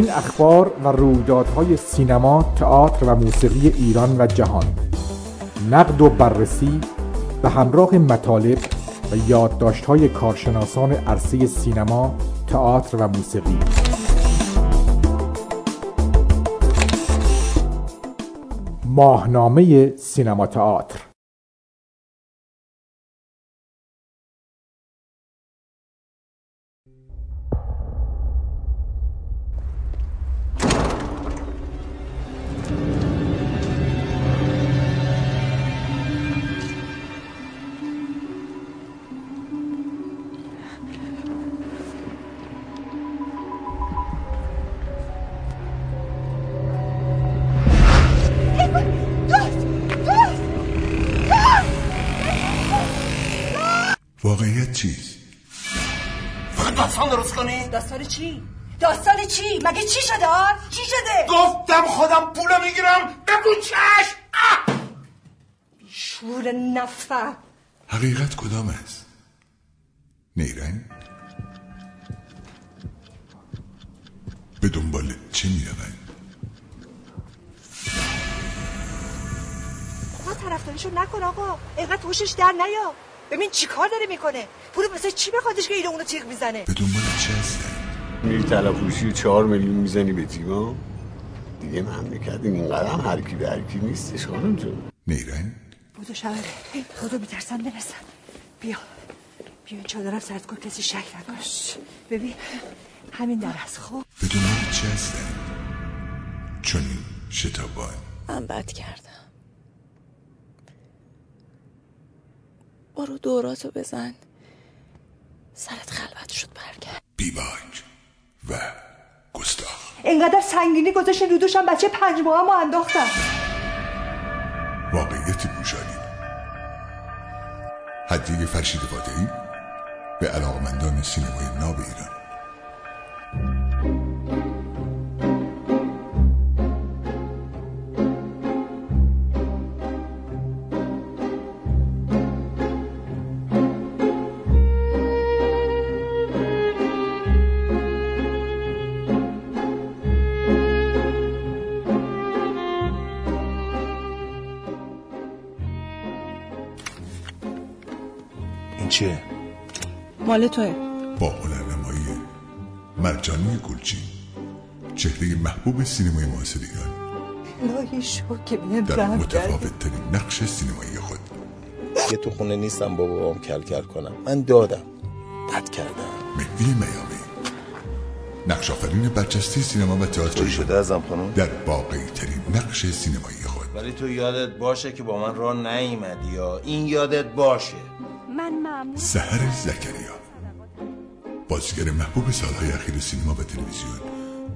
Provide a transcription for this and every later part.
آخرین اخبار و رویدادهای سینما، تئاتر و موسیقی ایران و جهان. نقد و بررسی به همراه مطالب و یادداشت‌های کارشناسان عرصه سینما، تئاتر و موسیقی. ماهنامه سینما تئاتر. چی؟ داستان چی؟ مگه چی شده آر؟ چی شده؟ گفتم خودم پولو می‌گیرم. بگو چش شور نفر حقیقت کدام است؟ نیرنگ؟ به دنبال چه می‌روند آقا طرفداریشو نکن آقا. اینقدر توشش در نیا. ببین چی کار داره می‌کنه. پول مثل چی بخوادش که اینو اونو تیغ می‌زنه؟ به دنبال چه هستند میری تلافروشی و چهار میلیون می‌زنی به تیما دیگه مملکت اینقدر هم هرکی به هرکی نیستش خانم جون. نیرنگ بودو شبره خدا میترسن برسن بیا. بیا این چادرم سرد کن کسی شک نکنه ببین همین در خب به دنبال چه هستند چون این شتابان. من بد کردم. برو دوراتو بزن. سرت خلوت شد برگرد. بیباک و اینقدر سنگینی گذاشتین رو دوشم بچه پنج ماه ما انداختم واقعیت بوشالی هدیه فرشید فاتحی به علاقمندان سینمای ناب ایران. مال توه. با هنرنمایی مرجانی گلچی چهره محبوب سینمای معاصر ایران. الهی شو که بهم در متفاوت ترین نقش سینمایی خود. یه تو خونه نیستم با بابام کل کل کنم. من دادم. بد کردم. مهدی میامی. نقش آفرین برجسته سینما و تئاتر شده ازم خانم؟ در واقعی ترین نقش سینمایی خود. ولی تو یادت باشه که با من راه نیومدی یا این یادت باشه. من ممنون. سهر زکریا. بازیگر محبوب سالهای اخیر سینما و تلویزیون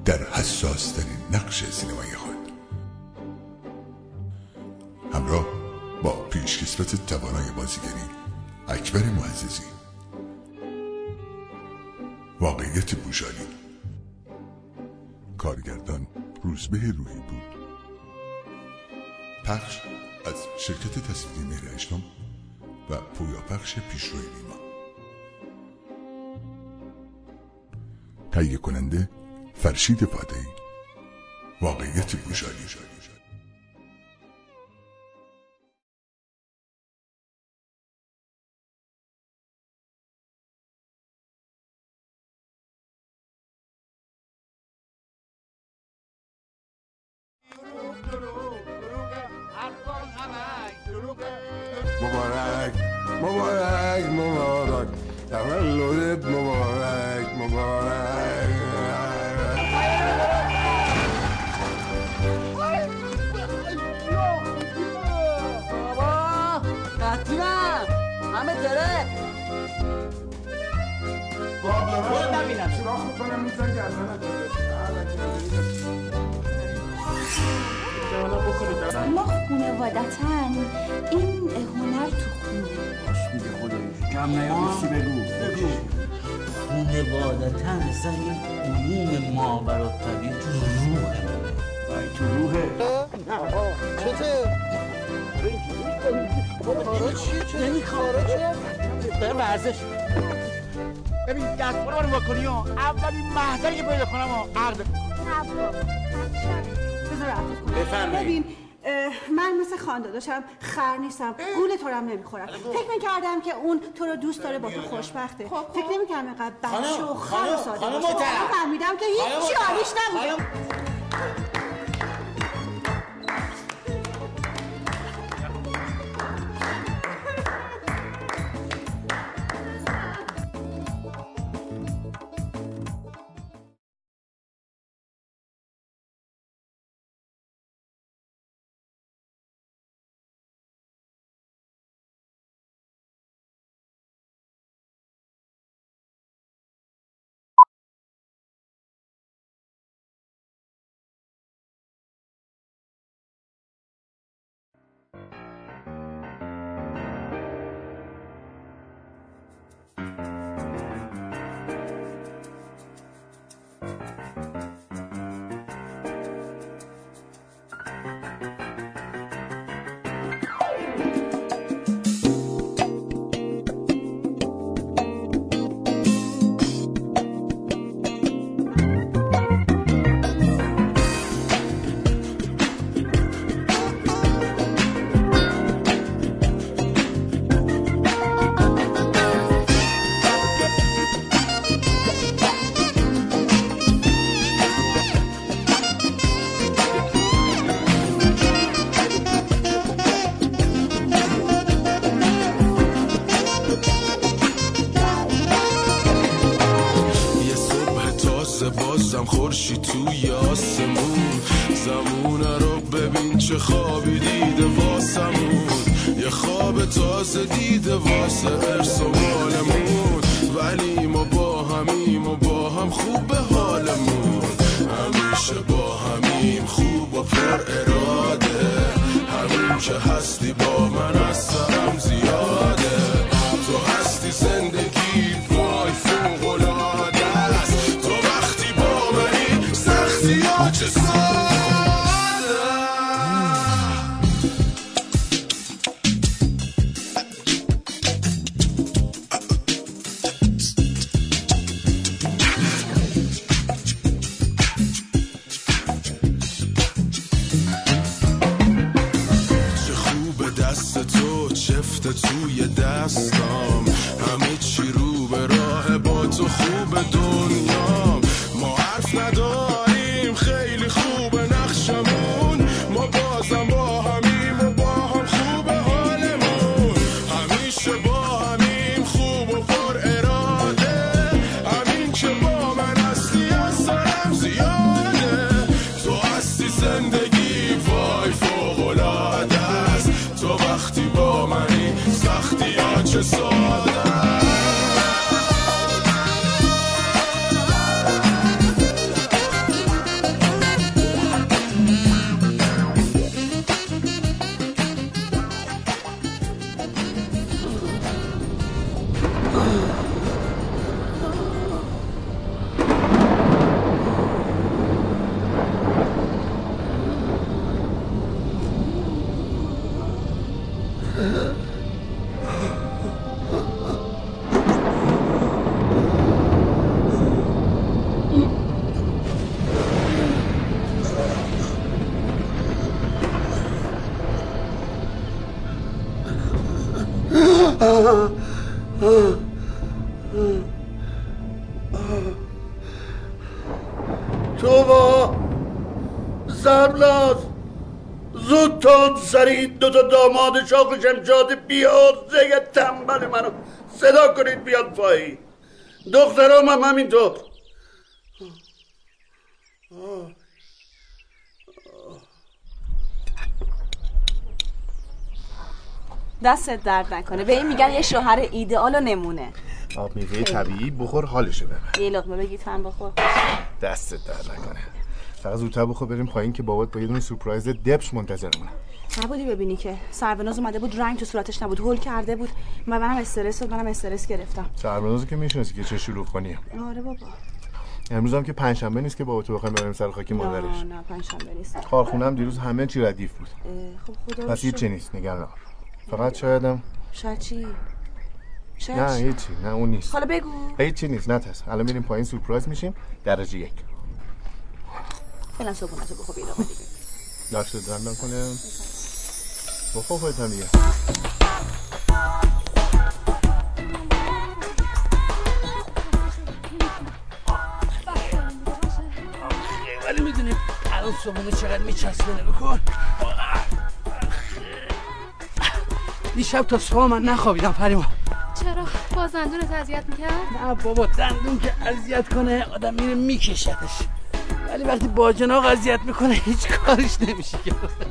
در حساس ترین نقش سینمایی خود. همراه با پیشکسوت توانای بازیگری اکبر معززی. واقعیت بوشالی. کارگردان روزبه روحی بود. پخش از شرکت تصویری مهر و پویا پخش پیشروی تهیه کننده فرشید فاتحی واقعیت بوشالی خانوادتا این هنر تو خونه. میگه خدایش کم نیامیسی بگو؟ خونوادتا اصلا این علوم ماورا طبیعی تو روحه. ای تو روحه. یعنی کارا دارم ورزش ببین دستمال رو واکنی ها. اولین محضری که پیدا کنم ها عقد. بفرمایید. ببین من مثل خانداداشم خر نیستم. گول تو رو هم نمی‌خورم. فکر می‌کردم که اون تو رو دوست داره با تو خوشبخته. فکر نمی‌کردم اینقدر بچه و خر و ساده باشه. فهمیدم که هیچ محترم. حالیش نبوده. خواب تازه دو تا داماد شاخ شمشاد بیازه تنبل منو. صدا کنید بیاد پایی دخترام هم همینطور. دستت درد نکنه. به این میگن یه شوهر ایدئال و نمونه. آب میوه طبیعی بخور حالشو ببر. یه لقمه بگی تن بخور. دستت در نکنه. فقط زودتر بخور بریم پایین که بابات با یه دونه سورپرایز دبش منتظرمونه. نبودی ببینی که سربناز اومده بود رنگ تو صورتش نبود هول کرده بود. و منم استرس بود منم استرس گرفتم. سربنازو که می‌شناسی که چه شلوغ کنیه آره بابا. امروز هم که پنجشنبه نیست که بابا تو بخوایم بریم سر خاکی مادرش. نه نه پنجشنبه نیست. کارخونه هم دیروز همه چی ردیف بود. خب خدا پس هیچ شکر. نیست نگران نباش. فقط شایدم شاید چی؟ شاید نه چی؟ هیچی نه اون نیست. حالا بگو. هیچی نیست نه ترس الان میریم پایین سورپرایز میشیم. درجه یک. فعلا صبحونه تو بخور بیرون. دیگه دست در نکنه بخور خودت هم دیگه. ولی می‌دونی الان صبحونه چقدر میچسبه بکن. دیشب تا صبح من نخوابیدم فریما چرا؟ باز دندونت اذیت می‌کرد؟ نه بابا دندون که اذیت کنه آدم میره میکشتش. ولی وقتی باجناق اذیت می‌کنه هیچ کارش نمیشه کرد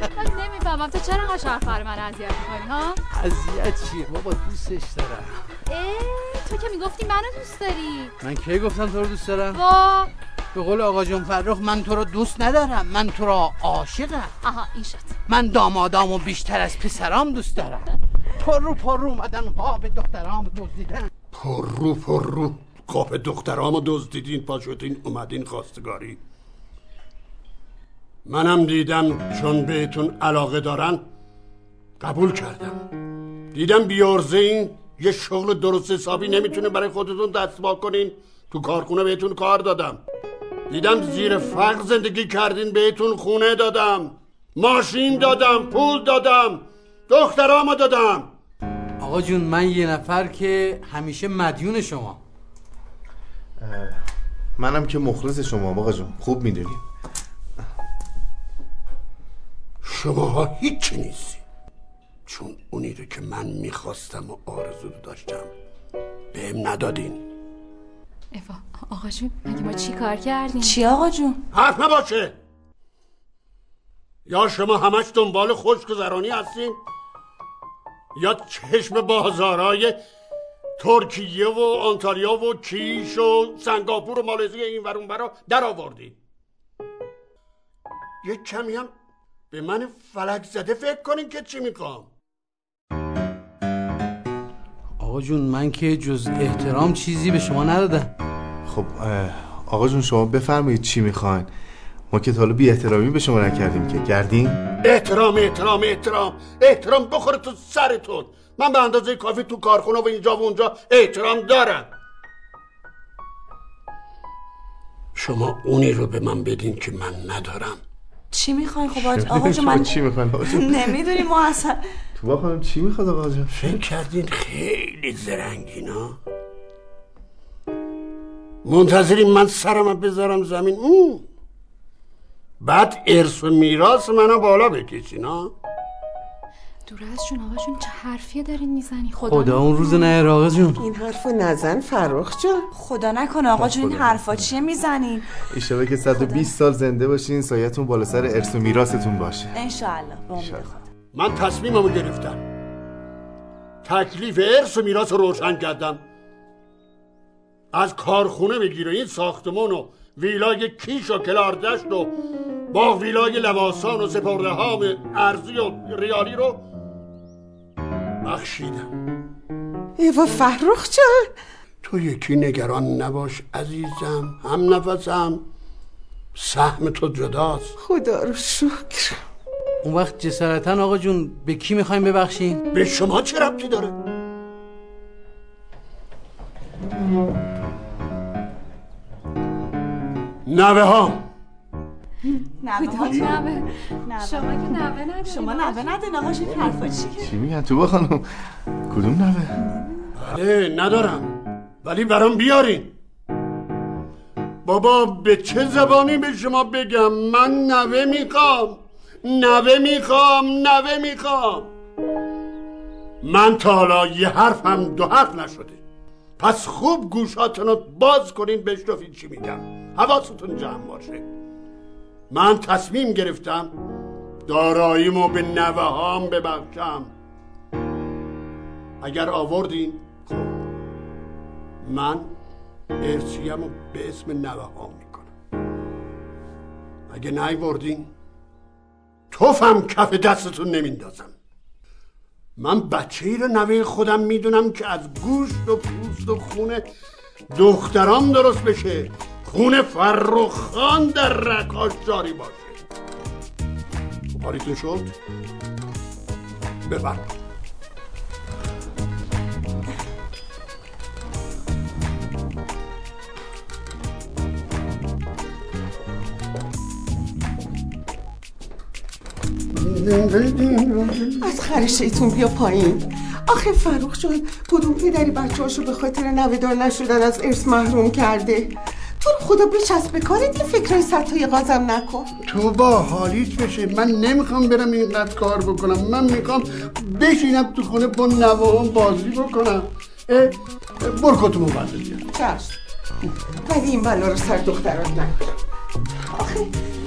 من نمی‌فهمم. تو چرا انقدر شهر من اذیت می‌کنی ها؟ اذیت چیه؟ بابا دوستش دارم. اه تو که می‌گفتی منو دوست داری. من کی گفتم تو رو دوست دارم؟ وا به قول آقا جون فرخ من تو رو دوست ندارم. من تو را عاشقم. آها این شد. من دامادامو بیشتر از پسرام دوست دارم. پر رو پر رو اومدن ها به دخترام دزدیدن. پر رو پر رو قاب دخترامو دزدیدین پا شدین اومدین خواستگاری. منم دیدم چون بهتون علاقه دارن قبول کردم. دیدم بیارزه این یه شغل درست حسابی نمی‌تونه برای خودتون دست کنین. تو کارخونه بهتون کار دادم. دیدم زیر فقر زندگی کردین بهتون خونه دادم. ماشین دادم پول دادم دخترامو دادم. آقا جون من یه نفر که همیشه مدیون شما. منم که مخلص شما آقا جون. خوب می‌دونی. شماها هیچی نیستی. چون اونی رو که من می‌خواستم و آرزو رو داشتم بهم ندادین. ایوا آقا جون مگه ما چی کار کردیم؟ چی آقا جون؟ حرف نباشه! یا شما همش دنبال خوشگذرانی هستین؟ یا چشم بازارای ترکیه و آنتالیا و کیش و سنگاپور و مالزی این ورون برا در آوردین یک کمی هم به من فلک زده فکر کنین که چی می‌خوام. آقا جون من که جز احترام چیزی به شما ندادم. خب آقا جون شما بفرمایید چی می‌خواین. ما که تا حالا بی احترامی به شما نکردیم که. گردین؟ احترام احترام احترام. احترام بخوره تو سرتون. من به اندازه کافی تو کارخونه و اینجا و اونجا احترام دارم. شما اونی رو به من بدین که من ندارم. چی می‌خواین؟ خب آقا جون من چی می‌خواین؟ نمی‌دونیم ما اصلا تو با خانم چی می‌خواد آقا جون؟ فکر کردین خیلی زرنگین ها؟ منتظرین من سرم بذارم زمین. اون بعد ارث و میراث منو بالا بکشین ها؟ دور از جون آقا جون چه حرفیه دارین می‌زنی؟ خدا خدا اون روز نه آقا جون. این حرفو نزن فرخ جان. خدا نکنه آقا جون این حرفا چیه می‌زنین ایشالا که 120 سال زنده باشین سایتون بالا سر ارث و میراثتون باشه. انشالله من تصمیممو گرفتم. تکلیف ارث و میراث رو روشن کردم. از کارخونه بگیر این ساختمون و ویلای کیش و کلاردشت و با ویلای لواسان و سپرده هام ارزی و ریالی رو بخشیدم ایوا فرخ جان. تو یکی نگران نباش عزیزم هم نفسم. سهم تو جداست. خدا رو شکر. اون وقت جسارتا آقا جون به کی می‌خوایم ببخشین؟ به شما چه ربطی داره؟ نوه ها نوه نوه شما که نوه ندارین شما نوه ندارین آقا این حرفا چیه چی میگن تو خانم؟ کدوم نوه؟ بله ندارم. ولی برام بیارین. بابا به چه زبانی به شما بگم؟ من نوه می‌خوام. نوه می‌خوام نوه می‌خوام. من تا حالا یه حرف هم دو حرف نشده. پس خوب گوشاتون رو باز کنین بشنفید چی میگم. حواستون جمع باشه. من تصمیم گرفتم داراییمو به نوه هام ببخشم. اگر آوردین خب من ارسیمو به اسم نوه هام می‌کنم. اگه نیوردین توفم کف دستتون نمیندازم. من بچه ای رو نوه خودم می‌دونم که از گوشت و پوست و خونه دخترام درست بشه. خون فرخان در رکاش جاری باشه. کاریتون شد؟ ببر از خر شیطون بیا پایین. آخه فروخ جان کدوم پدری بچه هاشو به خاطر نویدار نشدن از ارث محروم کرده. تو رو خدا بچسب به کارت یه فکرای سطحای قازم نکن. تو با حالیت بشه من نمی‌خوام برم اینقدر کار بکنم. من می‌خوام بشینم تو خونه با نوام بازی بکنم. اه، اه، برکتمو بنده بیار چشم. ولی این بلا رو سر دخترات نکن. آخه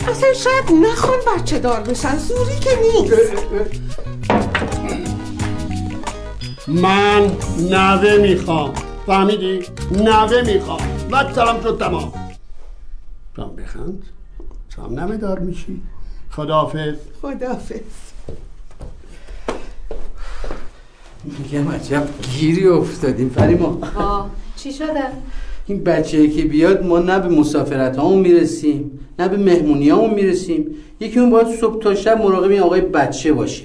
اصلا شاید نخوان بچه دار بشن. زوری که نیست. من نوه می‌خوام. فهمیدی؟ نوه می‌خوام. و سلام شد تمام. تو هم بخند. تو هم نوه دار میشی. خداحافظ. خدافز میگم عجب گیری افتادیم فریما. آه چی شده؟ این بچه که بیاد ما نه به مسافرت هامون می‌رسیم نه به مهمونی هامون می‌رسیم. یکی اون باید صبح تا شب مراقب این آقای بچه باشه.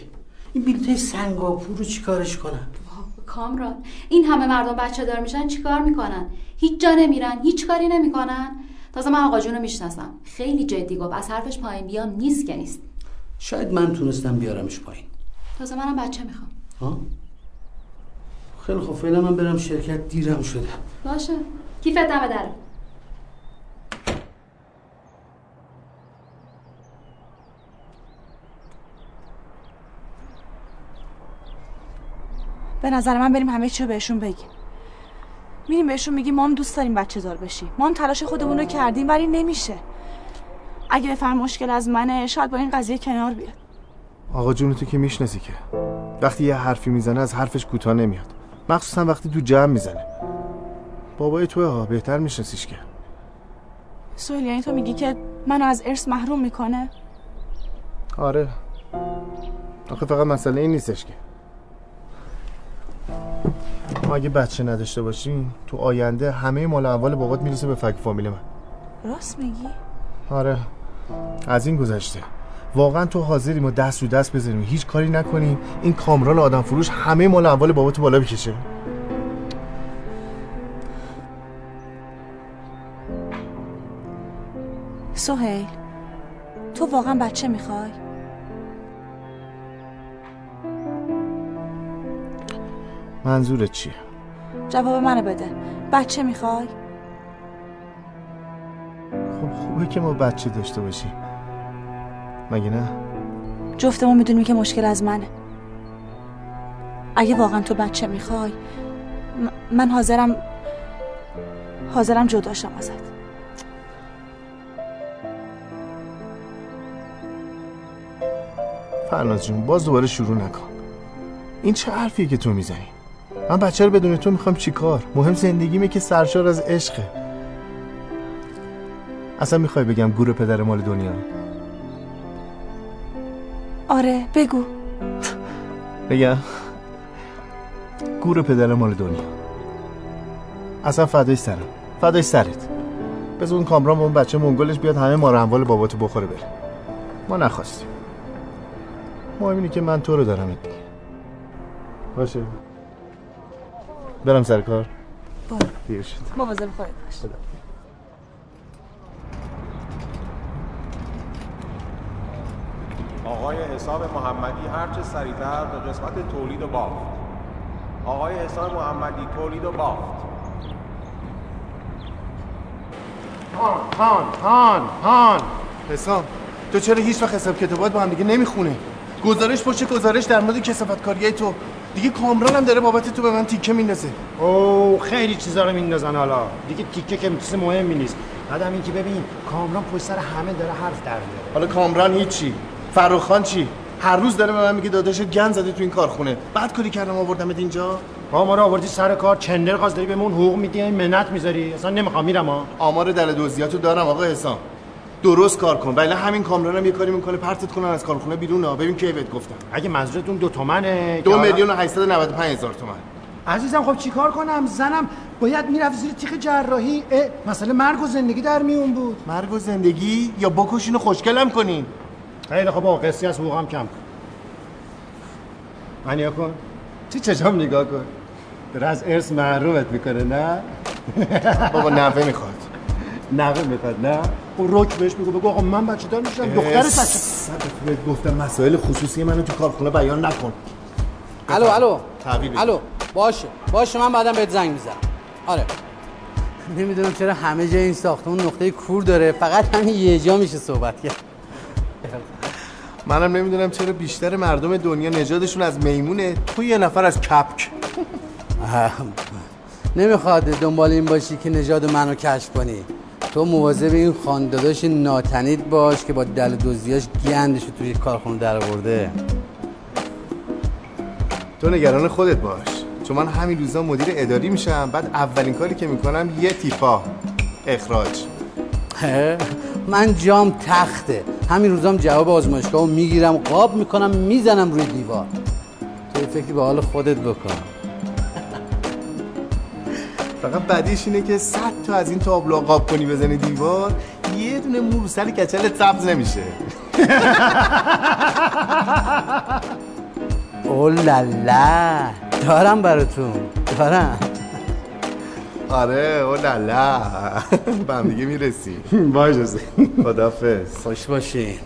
این بیلتای سنگاپور رو چیکارش کنم؟ کامران. این همه مردم بچه دار میشن چیکار می‌کنن؟ هیچ جا نمیرن هیچ کاری نمی‌کنن. تازه من آقا جون رو می‌شناسم. خیلی جدی گفت. از حرفش پایین بیام نیست که نیست. شاید من تونستم بیارمش پایین. تازه منم بچه می‌خوام. ها؟ خیلی خب فعلا من برم شرکت دیرم شده. باشه. کیفت دم در. به نظر من بریم همه چی رو بهشون بگیم. میریم بهشون میگیم ما هم دوست داریم بچه دار بشیم. ما هم تلاش خودمون رو کردیم ولی نمیشه. اگه بفهم مشکل از منه شاید با این قضیه کنار بیاد. آقا جون تو که می‌شناسی که. وقتی یه حرفی می‌زنه از حرفش کوتاه نمیاد. مخصوصا وقتی تو جمع می‌زنه. بابای توه ها بهتر میشناسیش که. سویل یعنی تو میگی که منو از ارث محروم می‌کنه؟ آره. آخه فقط مسئله این نیستش که. اگه بچه نداشته باشیم تو آینده همه مال اول بابات می‌رسه به فک فامیل من. راست میگی؟ آره از این گذشته. واقعا تو حاضری ما دست رو دست بزنیم هیچ کاری نکنیم. این کامران آدم فروش همه مال اول باباتو بالا بکشه. سهیل تو واقعا بچه می‌خوای؟ منظورت چیه؟ جواب منو بده. بچه می‌خوای؟ خب خوبه که ما بچه داشته باشیم. مگه نه؟ جفتمون می‌دونیم که مشکل از منه. اگه واقعا تو بچه می‌خوای م- من حاضرم حاضرم جداشم ازت. فرناز جون باز دوباره شروع نکن. این چه حرفیه که تو می‌زنی؟ من بچه رو بدون تو می‌خوام چیکار مهم زندگیمه که سرشار از عشقه. اصلا می‌خوای بگم گور پدر مال دنیا؟ آره بگو. بگم. گور پدر مال دنیا. اصلا فدای سرم. فدای سرت. بذار اون کامران با اون بچه منگلش بیاد همه ما رو اموال باباتو بخوره بره. ما نخواستیم. مهم اینه که من تو رو دارم. دیگه باشه. برم سر کار. برو. دیر شد. مواظب خودت باش. آقای حساب محمدی هرچه سریعتر به قسمت تولید و بافت. آقای حساب محمدی تولید و بافت. هان هان هان هان. حسام تو چرا هیچ وقت حساب کتابات با هم دیگه نمی‌خونه گزارش پشت گزارش در مورد کسافت کاریای تو. دیگه کامران هم داره بابت تو به من تیکه میندازه. او خیلی چیزا رو میندازن حالا. دیگه تیکه که چیز مهمی نیست. بعدم اینکه ببین کامران پشت سر همه داره حرف در میاره. حالا کامران هیچی. فرخان چی؟ هر روز داره به من میگه داداش گن زده تو این کارخونه. بعد کاری کردم آوردمت اینجا. با ما رو آوردی سر کار چندر قاز داری بهمون حقوق میدی منت می‌ذاری اصلا نمی‌خوام میرم ها آمار دل دوزیاتو دارم آقا حسام. درست کار کن. ولی همین کامران هم یه کاری می‌کنه. پرتت کنن از کارخونه بیرون. ها ببین کی بهت گفتم. اگه منظورتون دو تومنه دو حالا- میلیون و 895 هزار تومن. عزیزم خب چیکار کنم؟ زنم باید می‌رفت زیر تیخ جراحی. مسئله مرگ و زندگی در میون بود. مرگ و زندگی؟ یا بکشین و خوشگلم کنین. خیلی خب آقا قصی از حقوقم کم کن. من نگاه کن. چی چشم نگاه کن؟ داره از ارث محرومت می‌کنه نه؟ بابا نوه می‌خواد. نقه می‌خواد نه. و رک بهش میگو بگو آقا من بچه دار میشم دخترت بچه گفتم مسائل خصوصی منو تو کارخونه بیان نکن. الو الو. الو باشه. باشه من بعدم بهت زنگ می‌زنم. آره. نمی‌دونم چرا همه جای این ساختمون نقطه کور داره. فقط همین یه جا میشه صحبت کرد. منم نمی‌دونم چرا بیشتر مردم دنیا نژادشون از میمونه. تو یه نفر از کپک. نمی‌خواد دنبال این باشی که نژاد منو کشف کنی. تو مواظب این خانداداش ناتنید باش که با دل دوزیاش گندش توی کارخونه در آورده تو نگران خودت باش. چون من همین روزا مدیر اداری میشم بعد اولین کاری که می‌کنم یه تیفا اخراج. من جام تخته. همین روزام جواب آزمایشگاه رو می‌گیرم قاب می‌کنم می‌زنم روی دیوار. تو فکری به حال خودت بکن. فقط بعدیش اینه که صد تا از این تابلو قاب کنی بزنی دیوار یه دونه مو رو سر کچل سبز نمیشه. او لالا دارم براتون دارم. آره او لالا به هم دیگه می‌رسی. باش خدافز خوش باشین.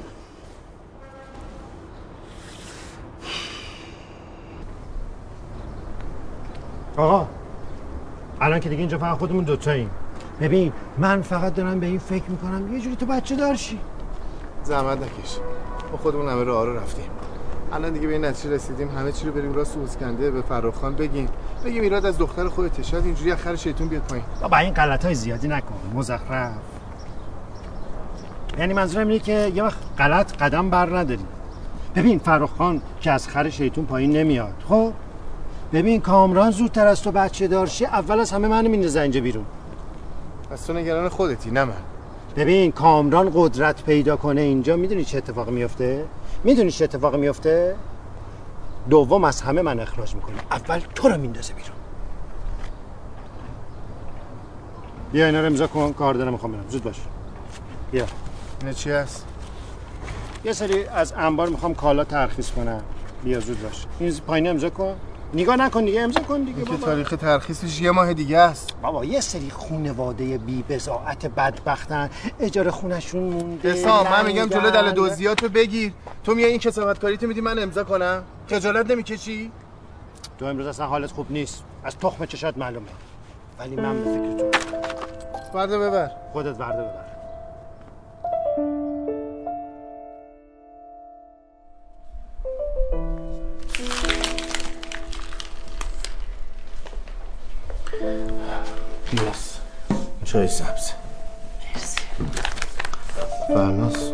آقا الان که دیگه اینجا فقط خودمون دوتاییم. ببین من فقط دارم به این فکر می‌کنم یه جوری تو بچه دارشی زحمت نکش. ما خودمون همه راه رو رفتیم. الان دیگه به این نتیجه رسیدیم. همه چی رو بریم راست و اسکنده به فرخ خان بگیم. بگیم ایراد از دختر خودت شاید اینجوری اخر شیطون بیاد پایین. با این غلط های زیادی نکن. مزخرف. یعنی منظورم اینه که یه وقت غلط قدم بر نداری ببین فرخ خان که از خر شیطون پایین نمیاد. خب؟ ببین کامران زودتر از تو بچه دارشی اول از همه منو میندازه اینجا بیرون. پس تو نگران خودتی نه من. ببین کامران قدرت پیدا کنه اینجا می‌دونی چه اتفاقی میفته می‌دونی چه اتفاقی میفته دوم از همه من اخراج می‌کنه اول تو رو میندازه بیرون. بیا اینا رو امضا کن کار دارم می‌خوام برم. زود باش. بیا. اینا چی هست؟ یه سری از انبار می‌خوام کالا ترخیص کنم. بیا زود باش. این پایین امضا کن. نگاه نکن دیگه امضا کن دیگه که تاریخ ترخیصش یه ماه دیگه است. بابا یه سری خونواده بی بزاعت بدبختن. اجاره خونشون مونده حسام من میگم جلو دل دوزیاتو بگیر. تو میای این کسافت کاری تو میدی من امضا کنم. خجالت نمی‌کشی؟ تو امروز اصلا حالت خوب نیست. از تخم چشات معلومه. ولی من به فکر تو ورده ببر. خودت ورده ببر. پیاز چای سبز. مرسی. فرناس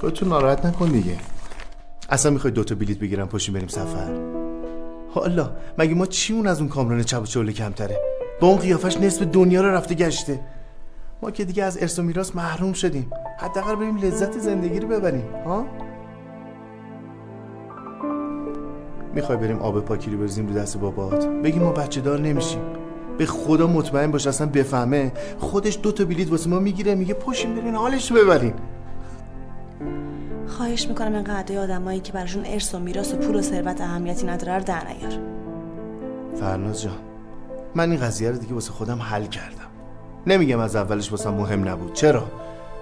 خودتو ناراحت نکن دیگه. اصلا می‌خوای دوتا بلیت بگیرم پاشیم بریم سفر؟ حالا مگه ما چیمون از اون کامران چپ و چوله کمتره؟ با اون قیافش نصف دنیا رو رفته گشته. ما که دیگه از ارث و میراث محروم شدیم. حداقل بریم لذت زندگی رو ببریم ها؟ می‌خوای بریم آب پاکی رو بریزیم رو دست بابات؟ بگیم ما بچه دار نمیشیم. به خدا مطمئن باش اصلا بفهمه. خودش دو تا بلیت واسه ما می‌گیره میگه پاشیم برین حالش رو ببرین. خواهش می‌کنم این قعده آدمایی که براشون ارث و میراث و پول و ثروت اهمیتی نداره رو در نیار. فرناز جان من این قضیه رو دیگه واسه خودم حل کردم. نمیگم از اولش واسه مهم نبود. چرا؟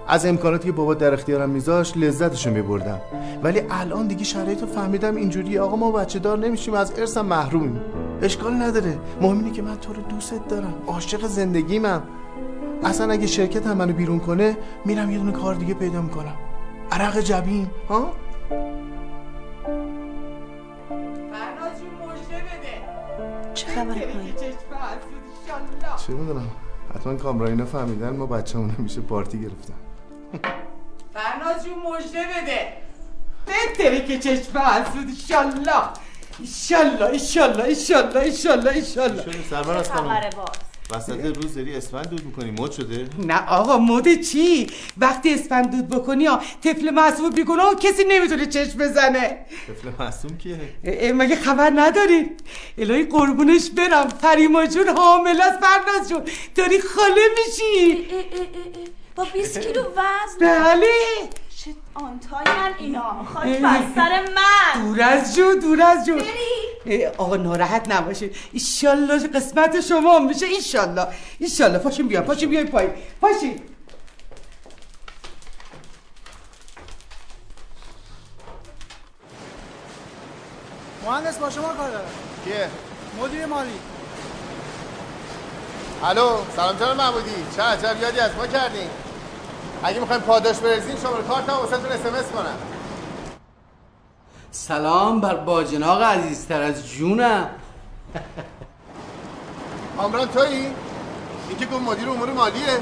از امکاناتی که بابا در اختیارم میذاش لذتشو میبردم. ولی الان دیگه شرایط رو فهمیدم اینجوری آقا ما بچه دار نمیشیم از ارثم محرومیم. اشکال نداره. مهم اینه که من تو رو دوست دارم. عاشق زندگیمم اصلا اگه شرکت هم منو بیرون کنه میرم یه دونه کار دیگه پیدا می‌کنم. عرق جبین ها؟ چه خبر؟ پایین چه می‌دونم. حتما کامراینا فهمیدن ما بچه‌مون میشه پارتی گرفتن. فرناز جون مژده بده. بهتره که چشم حسود ایشالله. ایشالله ایشالله ایشالله ایشالله ایشالله. سربر از خانم. خبر باز. وسط روز داری اسفند دود می‌کنی مد شده. نه آقا مد چی؟ وقتی اسفند دود بکنی ها طفل معصوم بیگناه کسی نمی‌تونه چشم بزنه. طفل معصوم کیه؟ اه، مگه خبر ندارین الهی قربونش برم. فریما جون حامل است فرناز جون. داری خاله میشی. با 20 کیلو وزن. بله چه آنتاین اینا. خاک بر سر من. دور از جو دور از جو. بری. آقا ناراحت نباشید. ایشالله قسمت شما میشه. ایشالله. ایشالله. پاشین بیا پاشین بیای پای پاشین مهندس با شما کار دارم. کیه؟ مدیر مالی. الو سلام جان معبودی؟ چه عجب یادی از ما کردین اگه می‌خوایم پاداش برزین شماره کارت هم واسهتون اس کنم. سلام بر باجناق عزیزتر از جونم. کامران تویی؟ این که گفت مدیر امور مالیه.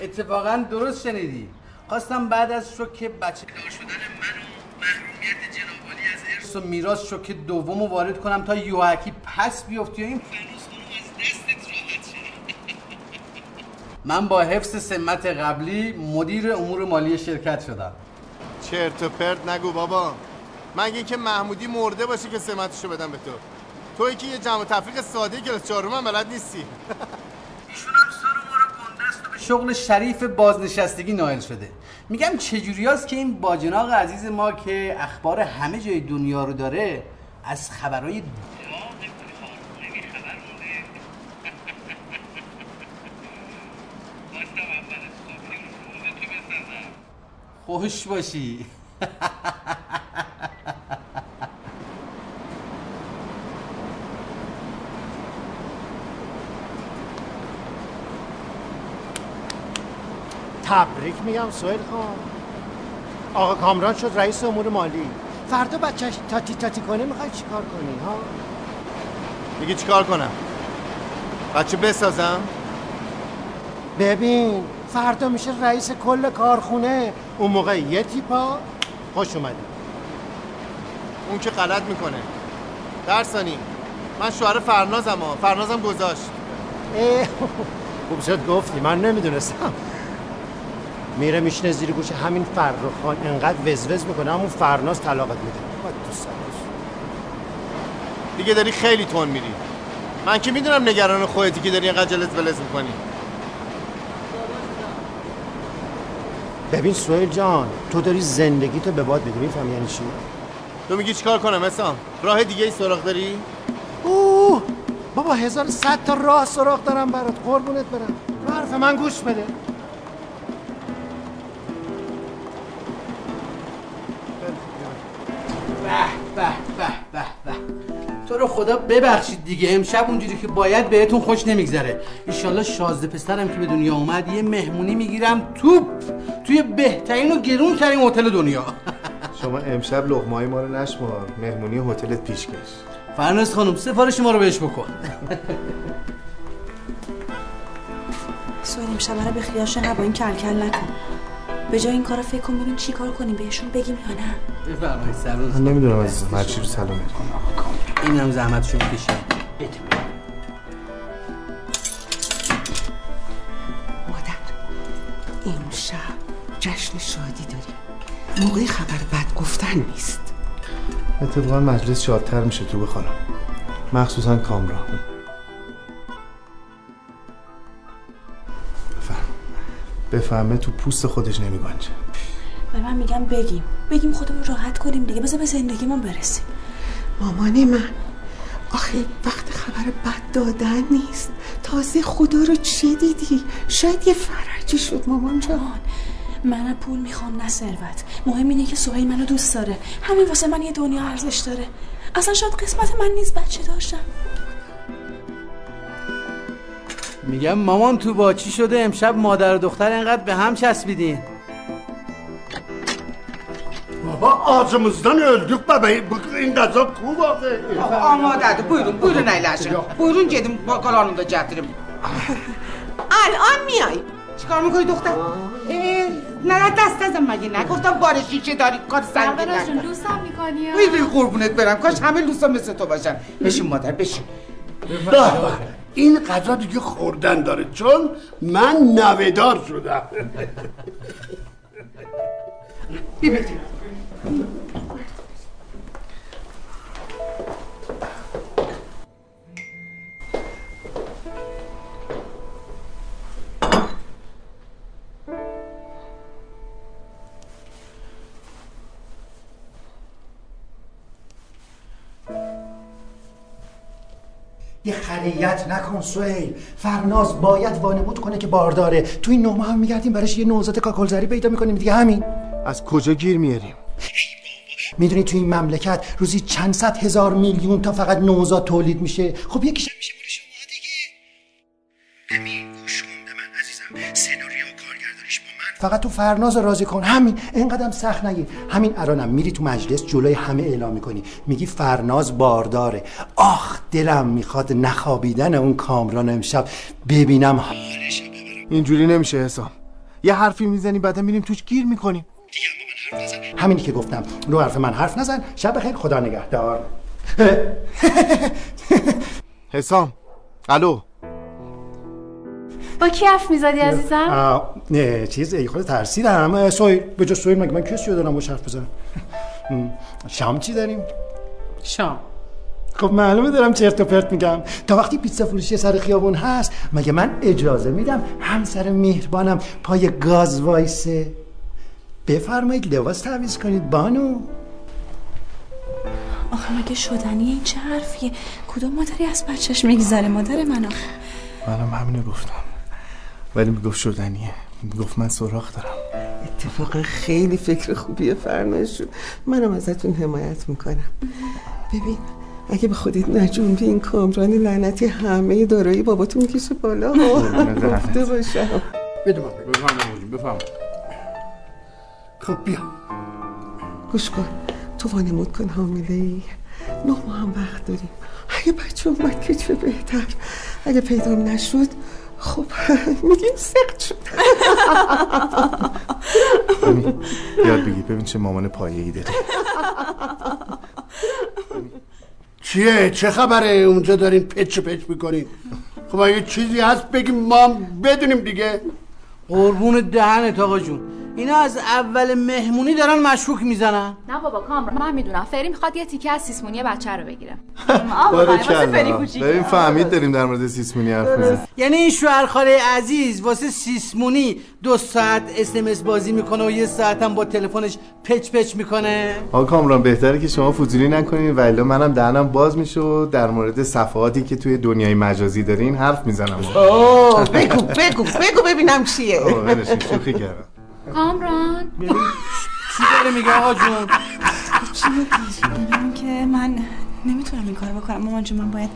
اتفاقا درست شنیدی. خواستم بعد از شوکه بچه دار شدن من و محرومیت جنابالی از ارث. و میراث شوکه دوم رو وارد کنم تا یوحکی پس بیفتی و این خانم از دستت من با حفظ سمت قبلی مدیر امور مالی شرکت شدم. چرت و پرت نگو بابا. مگه اینکه محمودی مرده باشه که سمتشو بدم به تو. توی که یه جمع تفریق ساده کلاس چهارم هم بلد نیستی. شغل شریف بازنشستگی نایل شده. میگم چجوری هست که این باجناق عزیز ما که اخبار همه جای دنیا رو داره از خبرهای خوش باشی تبریک میگم سوهل خان. آقا کامران شد رئیس امور مالی. فردا بچهش تاتی تاتی کنه می‌خوای چیکار کنی ها؟ میگی چیکار کنم؟ بچه بسازم؟ ببین فردا میشه رئیس کل کارخونه. اون موقع یه تیپا خوش اومدی اون که غلط می‌کنه. درسانی من شوهر فرنازم ها. فرنازم گذاشت. خوب شد گفتی. من نمی‌دونستم. میره میشنه زیر گوش همین فرخان. انقدر وزوز می‌کنه همون فرناز طلاقت میده. دیگه داری خیلی تون میری. من که می‌دونم نگران خودتی که داری اینقدر جلت ولز می‌کنی. ببین سوهل جان تو داری زندگی تو به باد میدی میفهم یعنی چی؟ تو میگی چیکار کنم اسام راه دیگه ای سراغ داری؟ اوه بابا هزار صد تا راه سراغ دارم برات قربونت برم. به حرف من گوش بده. به به به به به. تو رو خدا ببخشید دیگه امشب اونجوری که باید بهتون خوش نمیگذره. ایشالله شازده پسرم که به دنیا اومد یه مهمونی می‌گیرم توپ توی بهترین و گرون ترین هتل دنیا. شما امشب لغمای ما رو نشمار. مهمونی هتلت پیشکش فرناز خانم سفارش ما رو بهش بکن. سوال امشب رو به خیالش نه با این کل کل نکن. به جای این کار فکر کن ببین چی کار کنیم بهشون بگیم یا نه. بفرمایید سرروز من نمی‌دونم عزیزم هر چی رو سلامت اینم زحمتشو می‌کشه مادر امشب جشن شادی داریم. موقع خبر بد گفتن نیست. اتفاقا مجلس شادتر میشه تو بخوانم مخصوصا کامران. بفهم بفهمه تو پوست خودش نمیگنجه. ولی من میگم بگیم. بگیم خودمون راحت کنیم دیگه. بذار به زندگیمون برسیم. مامان من آخه وقت خبر بد دادن نیست. تازه خدا رو چی دیدی؟ شاید یه فرجی شد مامان جان. من پول می‌خوام نه ثروت. مهم اینه که سهیل منو دوست داره. همین واسه من یه دنیا ارزش داره. اصلا شاید قسمت من نیست بچه داشتم. میگم مامان تو با چی شده؟ امشب مادر و دختر انقدر به هم çesbidin بابا ağzımızdan öldük. Bu این کو واقعی آماده buyurun buyurun Aylaşın. Buyurun gedim kalanını da getirin. الان میای. چیکار می‌کنی دختر؟ نه دست ازم مگه نگفتم بار شیشه داری کار جون نکن. لوسم می‌کنی؟ ویلی قربونت برم. کاش همه لوسا مثل تو باشن. بشین مادر بشین. این غذا دیگه خوردن داره چون من نوهدار شدم. یه خریت نکن سویل فرناز باید وانمود کنه که بارداره. تو این نومه هم میگردیم براش یه نوزاد کاکلزری پیدا می‌کنیم دیگه. همین. از کجا گیر میاریم؟ می‌دونی تو این مملکت روزی چند صد هزار میلیون تا فقط نوزاد تولید میشه؟ خب یکیش میشه. فقط تو فرناز راضی کن. همین اینقدرم سخت نگیر. همین الانم میری تو مجلس جلوی همه اعلام می‌کنی. میگی فرناز بارداره. آخ دلم می‌خواد نخوابیدن اون کامران امشب ببینم. حالش اینجوری نمیشه حسام. یه حرفی می‌زنی بعدا میریم توش گیر می‌کنیم. همینی که گفتم. رو حرف من حرف نزن. شب خیر خدا نگهدار. حسام. الو. با کی حرف می‌زدی عزیزم؟ نه چیز ای خود ترسیدم. اه، سویل به جز سویل مگه من کسی رو دارم باش حرف بزنم؟ م، شام چی داریم؟ شام. خب معلومه دارم چرت و پرت میگم. تا وقتی پیتزا فروشی سر خیابون هست مگه من اجازه میدم همسر مهربانم پای گاز وایسه؟ بفرمایید لباس تعویض کنید بانو. آخه مگه شدنیه این چه حرفیه؟ کدوم مادری از بچهش میگذره مادر من آخه منم همینو گفتم. ولی می‌گفت شدنیه. می‌گفت من سراغ دارم. اتفاقا خیلی فکر خوبیه فرناز جون منم ازتون حمایت می‌کنم. ببین اگه به خودت نجوندی این کامران لعنتی همه دارایی باباتو می‌کشه بالا. گفته باشم. بده بفهم بفهم خب بیا. گوش کن. تو وانمود کن حامله ای. نه ماه هم وقت داریم. اگه بچه اومد که چه بهتر. اگه پیدام نشد خب میگیم سخت شد. ببین، یاد بگیر ببین چه مامان پایه ای داری چیه؟ چه خبره؟ اونجا دارین پچ پچ می‌کنین خب اگه چیزی هست بگیم ما بدونیم دیگه. قربون دهنت آقا جون. اینا از اول مهمونی دارن مشکوک می‌زنن. نه بابا کامران. من می‌دونم. فری می‌خواد یه تیکه از سیسمونی بچه رو بگیره. ببین فهمید داریم در مورد سیسمونی حرف می‌زنیم. یعنی این شوهر خاله عزیز واسه سیسمونی دو ساعت اسمس بازی می‌کنه و یه ساعت هم با تلفنش پچ پچ می‌کنه. آقا کامران بهتره که شما فضولی نکنین. ولی منم دهنم باز میشه و در مورد صفحاتی که توی دنیای مجازی دارین حرف می‌زنم. اوه بگو بگو بگو ببینم چیه. شوخی کردم. کامران. چی داره میگه آقا جون؟ که من نمی‌تونم این کارو بکنم. مامان جون من باید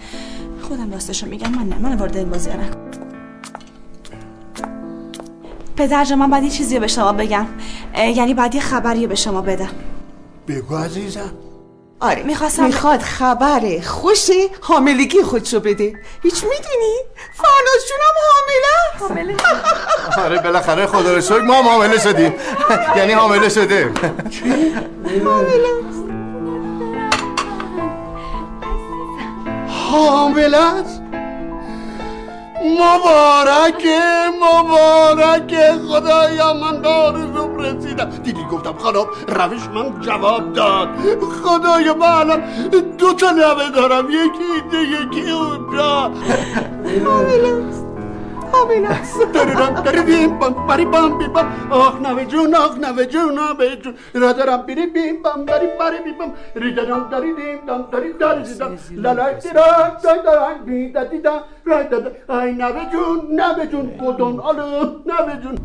خودم راستشو میگم. من نه من وارد این بازی نکن. پدر جان من باید یه چیزی رو به شما بگم. یعنی باید یه خبری به شما بدم. بگو عزیزم. آره. می‌خواستم می‌خواد خبره خوشی حاملگی خودشو بده. هیچ می‌دونی؟ فرناز جونم حامله. آره بالاخره خدا رو شکر ما هم حامله شدیم. یعنی حامله شده. حامله است؟ مبارکه مبارکه خدایا من به آرزوم رسیدم. دیدی گفتم خانم روش من جواب داد. خدایا من الان دو تا نوه دارم. یکی اینجا یکی اونجا. حامله است حامله است دارم داری بیم بام بری بام بی بام آخ نوه جون آخ نوه جون نوه جون را دارم بری بیم بام بری بری بی بام ری دارم داری دیم دام داری داری دیدم لالای دیرا دای دای بی دا را دادا ای نوه جون نوه جون خودون آلو نوه جون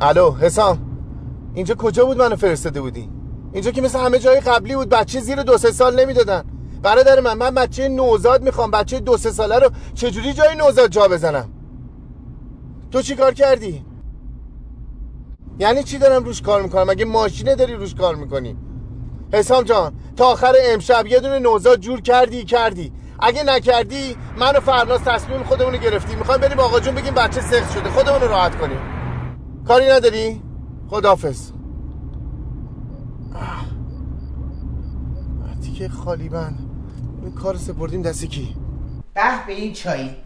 الو حسام اینجا کجا بود منو فرستاده بودی؟ اینجا که مثل همه جای قبلی بود بچه زیر دو سه سال نمی‌دادن. برادر من من بچه نوزاد می‌خوام. بچه دو سه ساله رو چجوری جای نوزاد جا بزنم؟ تو چی کار کردی؟ یعنی چی دارم روش کار می‌کنم؟ مگه ماشینه داری روش کار می‌کنی؟ حسام جان تا آخر امشب یه دونه نوزاد جور کردی کردی. اگه نکردی من و فرناز تصمیم خودمون رو گرفتیم می‌خوایم بریم آقا جون بگیم بچه سخت شده. خودمون رو راحت کنیم. کاری نداری؟ خدافز دیگه خالی بند این کار سپردیم دست کی؟ به به این چایی.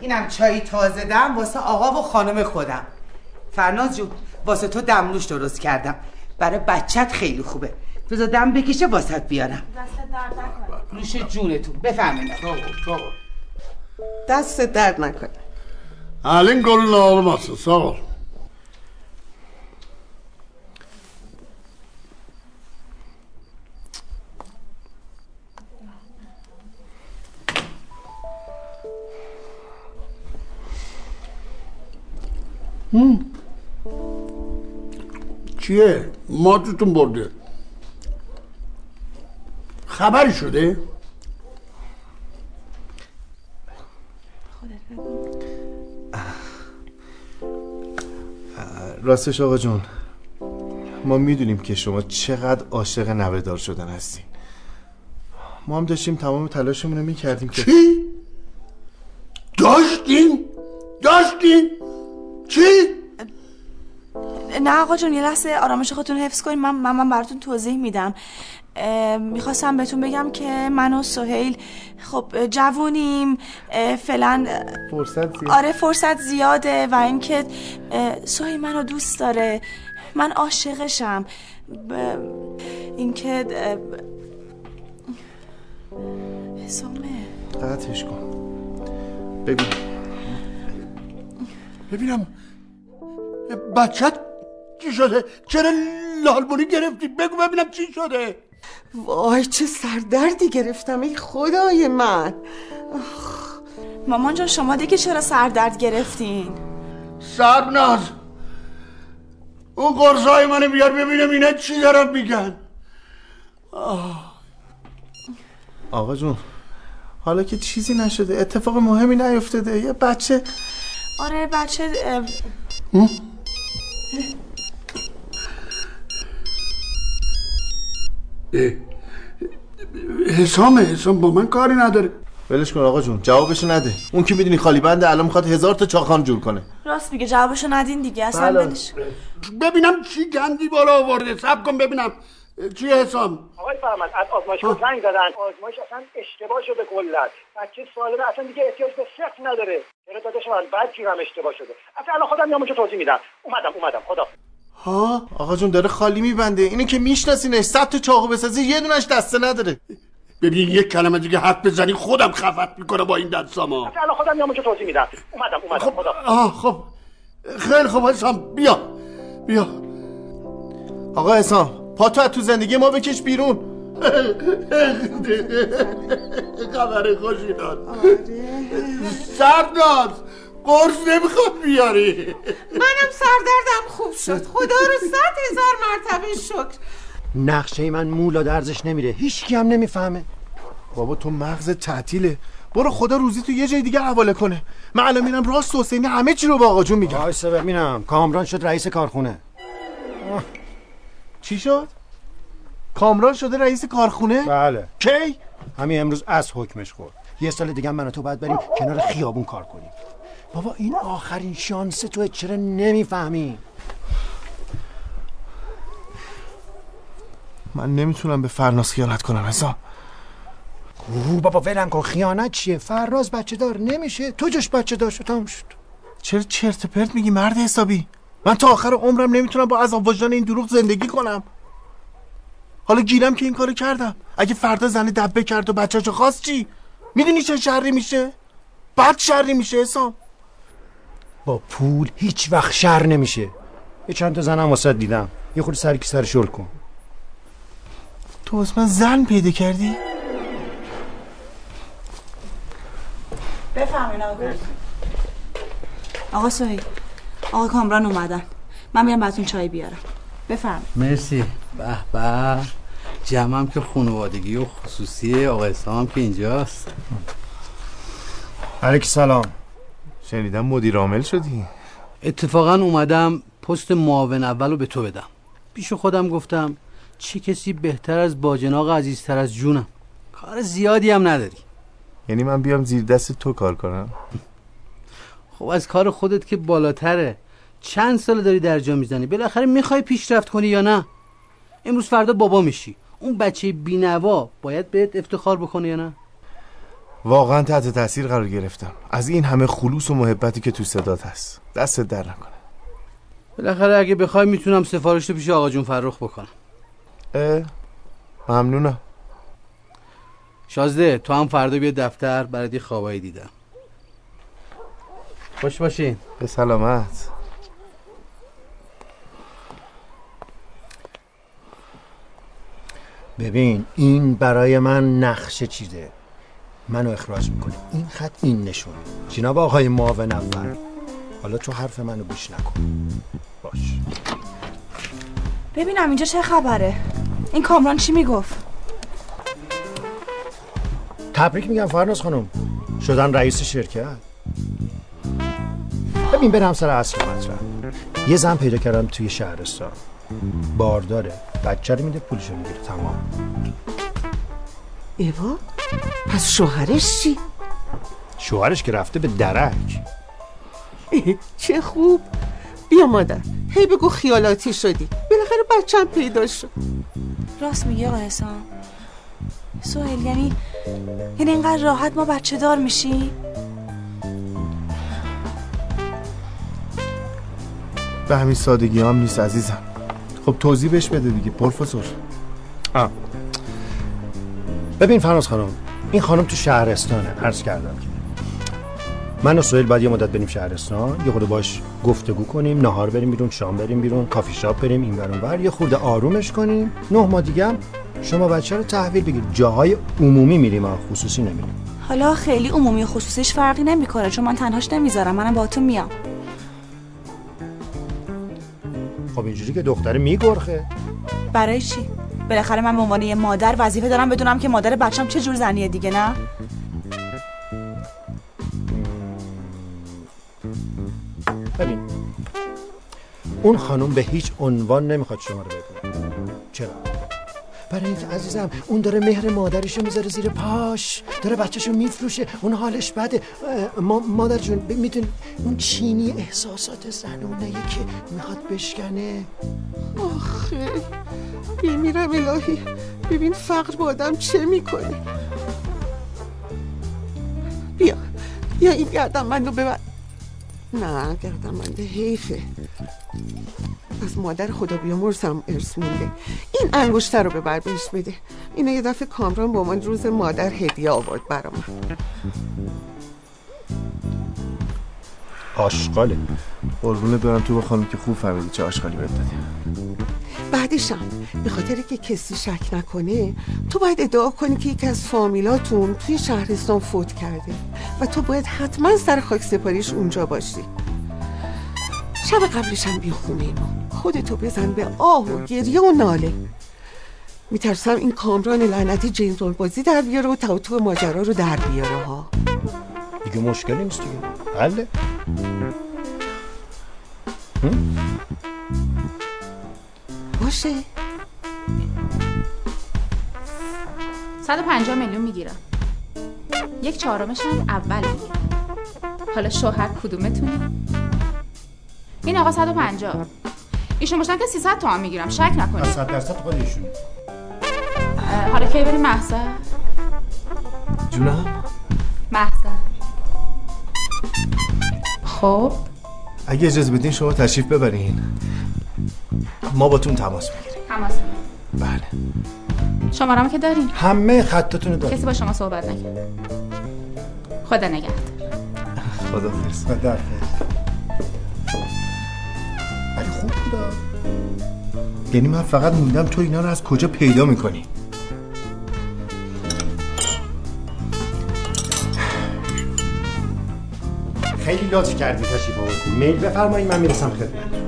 اینم چایی تازه دم واسه آقا و خانم خودم. فرناز جون واسه تو دمنوش درست کردم. برای بچت خیلی خوبه. بذار دم بکشه واسط بیارم. نوش جونتون بفهمید. دست درد نکنه. الان گل olmasın sağ ol چیه؟ ماتتون برده خبری شده؟ راستش آقا جون ما می‌دونیم که شما چقدر عاشق نوهدار شدن هستین ما هم داشتیم تمام تلاشمون رو می‌کردیم که چی؟ داشتین؟ داشتین؟ چی؟ نه آقا جون یه لحظه آرامش خودتون حفظ کنید من من, من براتون توضیح میدم. می‌خواستم بهتون بگم که من و سهیل خب جوونیم. فعلا فرصت زیاد. آره فرصت زیاده و اینکه سهیل منو دوست داره. من عاشقشم. ب- اینکه حسامه قطعش کن. بگو ببینم. بچت چی شده؟ چرا لالمونی گرفتی؟ بگو ببینم چی شده؟ وای چه سردردی گرفتم ای خدای من مامان جان شما دیگه چرا سردرد گرفتین سرناز اون قرصای منو بیار ببینم اینا چی دارن میگن. آقا جون حالا که چیزی نشده اتفاق مهمی نیفتاده یه بچه آره بچه اه، حسام حسام با من کاری نداره. ولش کن آقا جون جوابشو نده. اون که می‌دونی خالی بنده الان می‌خواد هزار تا چاخان جور کنه. راست میگه جوابشو ندین دیگه اصلا بله. ولش ببینم چی گندی بالا آورده سب کن ببینم. چی حسام؟ آقای فرمد از آزمایشگاه زنگ زدن. آزمایش اصلا اشتباه شده کلت بچه سالمه اصلا دیگه احتیاج به سخت نداره. چرا داداش من بعد هم اشتباه شده. اصلا الان خودم میام اونجا توضیح میدم. اومدم اومدم. خدا. ها؟ آقا جون داره خالی میبنده. اینو که میشناسینش. صد تا چاقو بسازی یه دونش دسته نداره. ببین یک کلمه دیگه حرف بزنی خودم خفت می‌کنه با این دستاما اصلا الان خودم میام اونجا توضیح میدم. اومدم اومدم. خدا. آه خب. خیلی خب حسام بیا. بیا. آقا حسام پا تو از تو زندگی ما بکش بیرون. خبر خوشی داد. سرناز قرص نمی‌خواد بیاری. منم سردردم خوب شد. خدا رو صد هزار مرتبه شکر. نقشه من مولا درزش نمیره. هیچ هم نمی‌فهمه. بابا تو مغز تعطیله. برو خدا روزی تو یه جای دیگه حواله کنه. من الان میرم راست حسینی همه چی رو با آقا جون میگم وایسا ببینم. کامران شد رئیس کارخونه. چی شد؟ کامران شده رئیس کارخونه؟ بله. کی؟ همین امروز از حکمش خورد. یه سال دیگه من و تو باید بریم کنار خیابون کار کنیم. بابا این آخرین شانس تو چرا نمی‌فهمی؟ من نمی‌تونم به فرناس خیانت کنم حسام او بابا ولم کن. خیانت چیه؟ فراز بچه دار نمیشه. تو جاش بچه دار شد شد. چرا چرت پرت میگی مرد حسابی؟ من تا آخر عمرم نمی‌تونم با عذاب وجدان این دروغ زندگی کنم. حالا گیرم که این کارو کردم. اگه فردا زنه دبه کرد و بچه‌شو خواست چی؟ می‌دونی چه شری میشه؟ بعد شری میشه حسام. با پول هیچ وقت شر نمیشه. یه چند تا زنم واسه دیدم. یه خود سرکی سر شل کن. تو واسه من زن پیدا کردی؟ بفهمین آقا. آقا سهیل آقا کامران اومدن. من میرم براتون چای بیارم. بفرمایید مرسی. به به. جمعم که خانوادگی و خصوصی آقا اسلام که اینجاست. علیک سلام. شنیدم مدیر عامل شدی. اتفاقا اومدم پست معاون اول رو به تو بدم. پیش خودم گفتم چه کسی بهتر از باجناق عزیزتر از جونم؟ کار زیادی هم نداری. یعنی من بیام زیر دست تو کار کنم؟ خب از کار خودت که بالاتره. چند سال داری در جا می‌زنی؟ بالاخره می‌خوای پیشرفت کنی یا نه؟ امروز فردا بابا میشی. اون بچه بینوا باید بهت افتخار بکنه یا نه؟ واقعا تحت تاثیر قرار گرفتم. از این همه خلوص و محبتی که تو صدات هست. دستت در نکنه. بالاخره اگه بخوای می‌تونم سفارش رو پیش آقا جون فرخ بکنم. اه ممنونم. شازده تو هم فردا بیا دفتر برات یه خوابایی دیدم. خوش باشین. به سلامت. ببین این برای من نقشه چیده منو اخراج می‌کنه این خط این نشونه جناب آقای معاون اول حالا تو حرف منو گوش نکن. باش. ببینم اینجا چه خبره. این کامران چی می‌گفت؟ تبریک میگم فرناز خانم. شدن رئیس شرکت. ببین برم سر اصل مطلب یه زن پیدا کردم توی شهرستان. بارداره. بچه رو میده پولشو می‌گیره. تمام. ایوا پس شوهرش چی؟ شوهرش که رفته به درک. چه خوب. بیا مادر هی بگو خیالاتی شدی. بالاخره بچم پیدا شد. راست میگه آقا حسام. سوهل یعنی یعنی اینقدر راحت ما بچه دار میشیم؟ به همین سادگی هم نیست عزیزم. خب توضیح بهش بده دیگه. پروفسور. آه. ببین فرناز خانم این خانم تو شهرستانه. عرض کردم. که من و سهیل باید یه مدت بریم شهرستان یه خورده باش گفتگو کنیم نهار بریم بیرون شام بریم بیرون کافی شاپ بریم این برون بر یه خورده آرومش کنیم. نه ماه دیگه هم شما بچه رو تحویل بگیر جاهای عمومی میریم ها، خصوصی نمیریم. حالا خیلی عمومی و خصوصیش فرقی نمی‌کنه چون من تنهاش نمی‌ذارم. منم با تو میام. خب اینجوری که دختره میگرخه. برای چی؟ بالاخره من به عنوان یه مادر وظیفه دارم بدونم که مادر بچم چه جور زنیه دیگه نه؟ ببین اون خانم به هیچ عنوان نمی‌خواد شما رو ببینه. چرا؟ برای عزیزم اون داره مهر مادرشو می‌ذاره زیر پاش. داره بچهشو میفروشه. اون حالش بده. ما مادر جون اون چینی احساسات زنونه که می‌خواد بشکنه. آخه میمیرم الهی. ببین فقر با آدم چه می‌کنه. بیا بیا این گردم من رو ببر نه گردم منده حیفه. از مادر خدا بیامرزم ارث مونده. این انگشتر رو ببر بهش بده. اینو یه دفعه کامران با من روز مادر هدیه آورد برام آشغاله. قربونت برم تو به خانم که خوب فهمیدی چه آشغالی بهت بعدشم به خاطر که کسی شک نکنه تو باید ادعا کنی که یکی از فامیلاتون توی شهرستان فوت کرده و تو باید حتما سر خاک سپاریش اونجا باشی. شب قبلش هم بیا خونه ما. خودتو بزن به آه و گریه و ناله. میترسم این کامران لعنتی جیمز بازی در بیاره و توتو ماجرا رو در بیاره ها. دیگه مشکلی نیست دیگه. حله. 150 میلیون می‌گیرم. یک چهارمش هم اول می‌گیرم. حالا شوهر کدومتونی؟ این آقا 150 ایشون باشن که 300 تومن می‌گیرم. شک نکنید. صد درصد خود ایشون حالا کی بریم محضر؟ جونم؟ محضر. خب. اگه اجازه بدین شما تشریف ببرین. ما باتون تماس می‌گیریم. تماس. بله. شمارمو که دارین همه خطاتون رو کسی داریم با شما صحبت نکرد. خدا نگهدار. خدا فرست خدا ولی خوب بودا. یعنی من فقط موندم تو اینا رو از کجا پیدا می‌کنی؟ خیلی لطف کردی تشریف آوردی. میل بفرمایید من می‌رسم خدمت.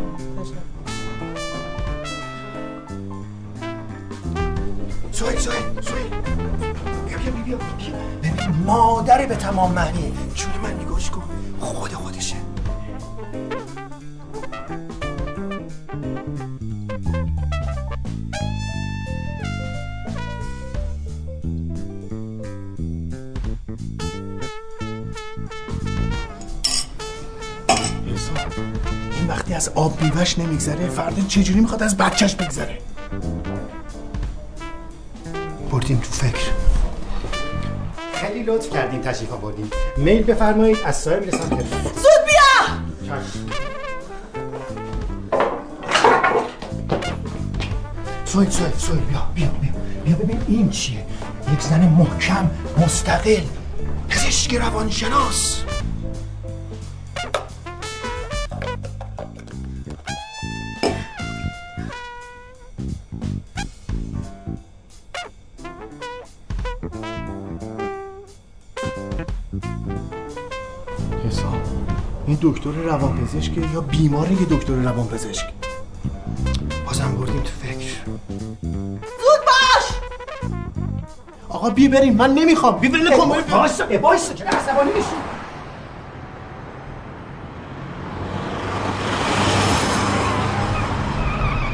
مادر به تمام معنی. چون من نگاش کن. خود خودشه. این وقتی از آب میوهش نمیگذره فردا چجوری می‌خواد از بچهش بگذره؟ بردیم تو فکر. خیلی لطف کردین تشریف آوردین. میل بفرمایید از سایه می‌رسم خدمت زود بیا! سویل سویل سویل بیا بیا بیا. بیا ببین این چیه. یک زن محکم مستقل پزشک روانشناس. دکتر روانپزشکه یا بیماره یه دکتر روانپزشک؟ بازم بردیم تو فکر. زود باش! آقا بی بریم من نمی‌خوام. بی بریم کن وایسا وایسا. چرا عصبانی میشی؟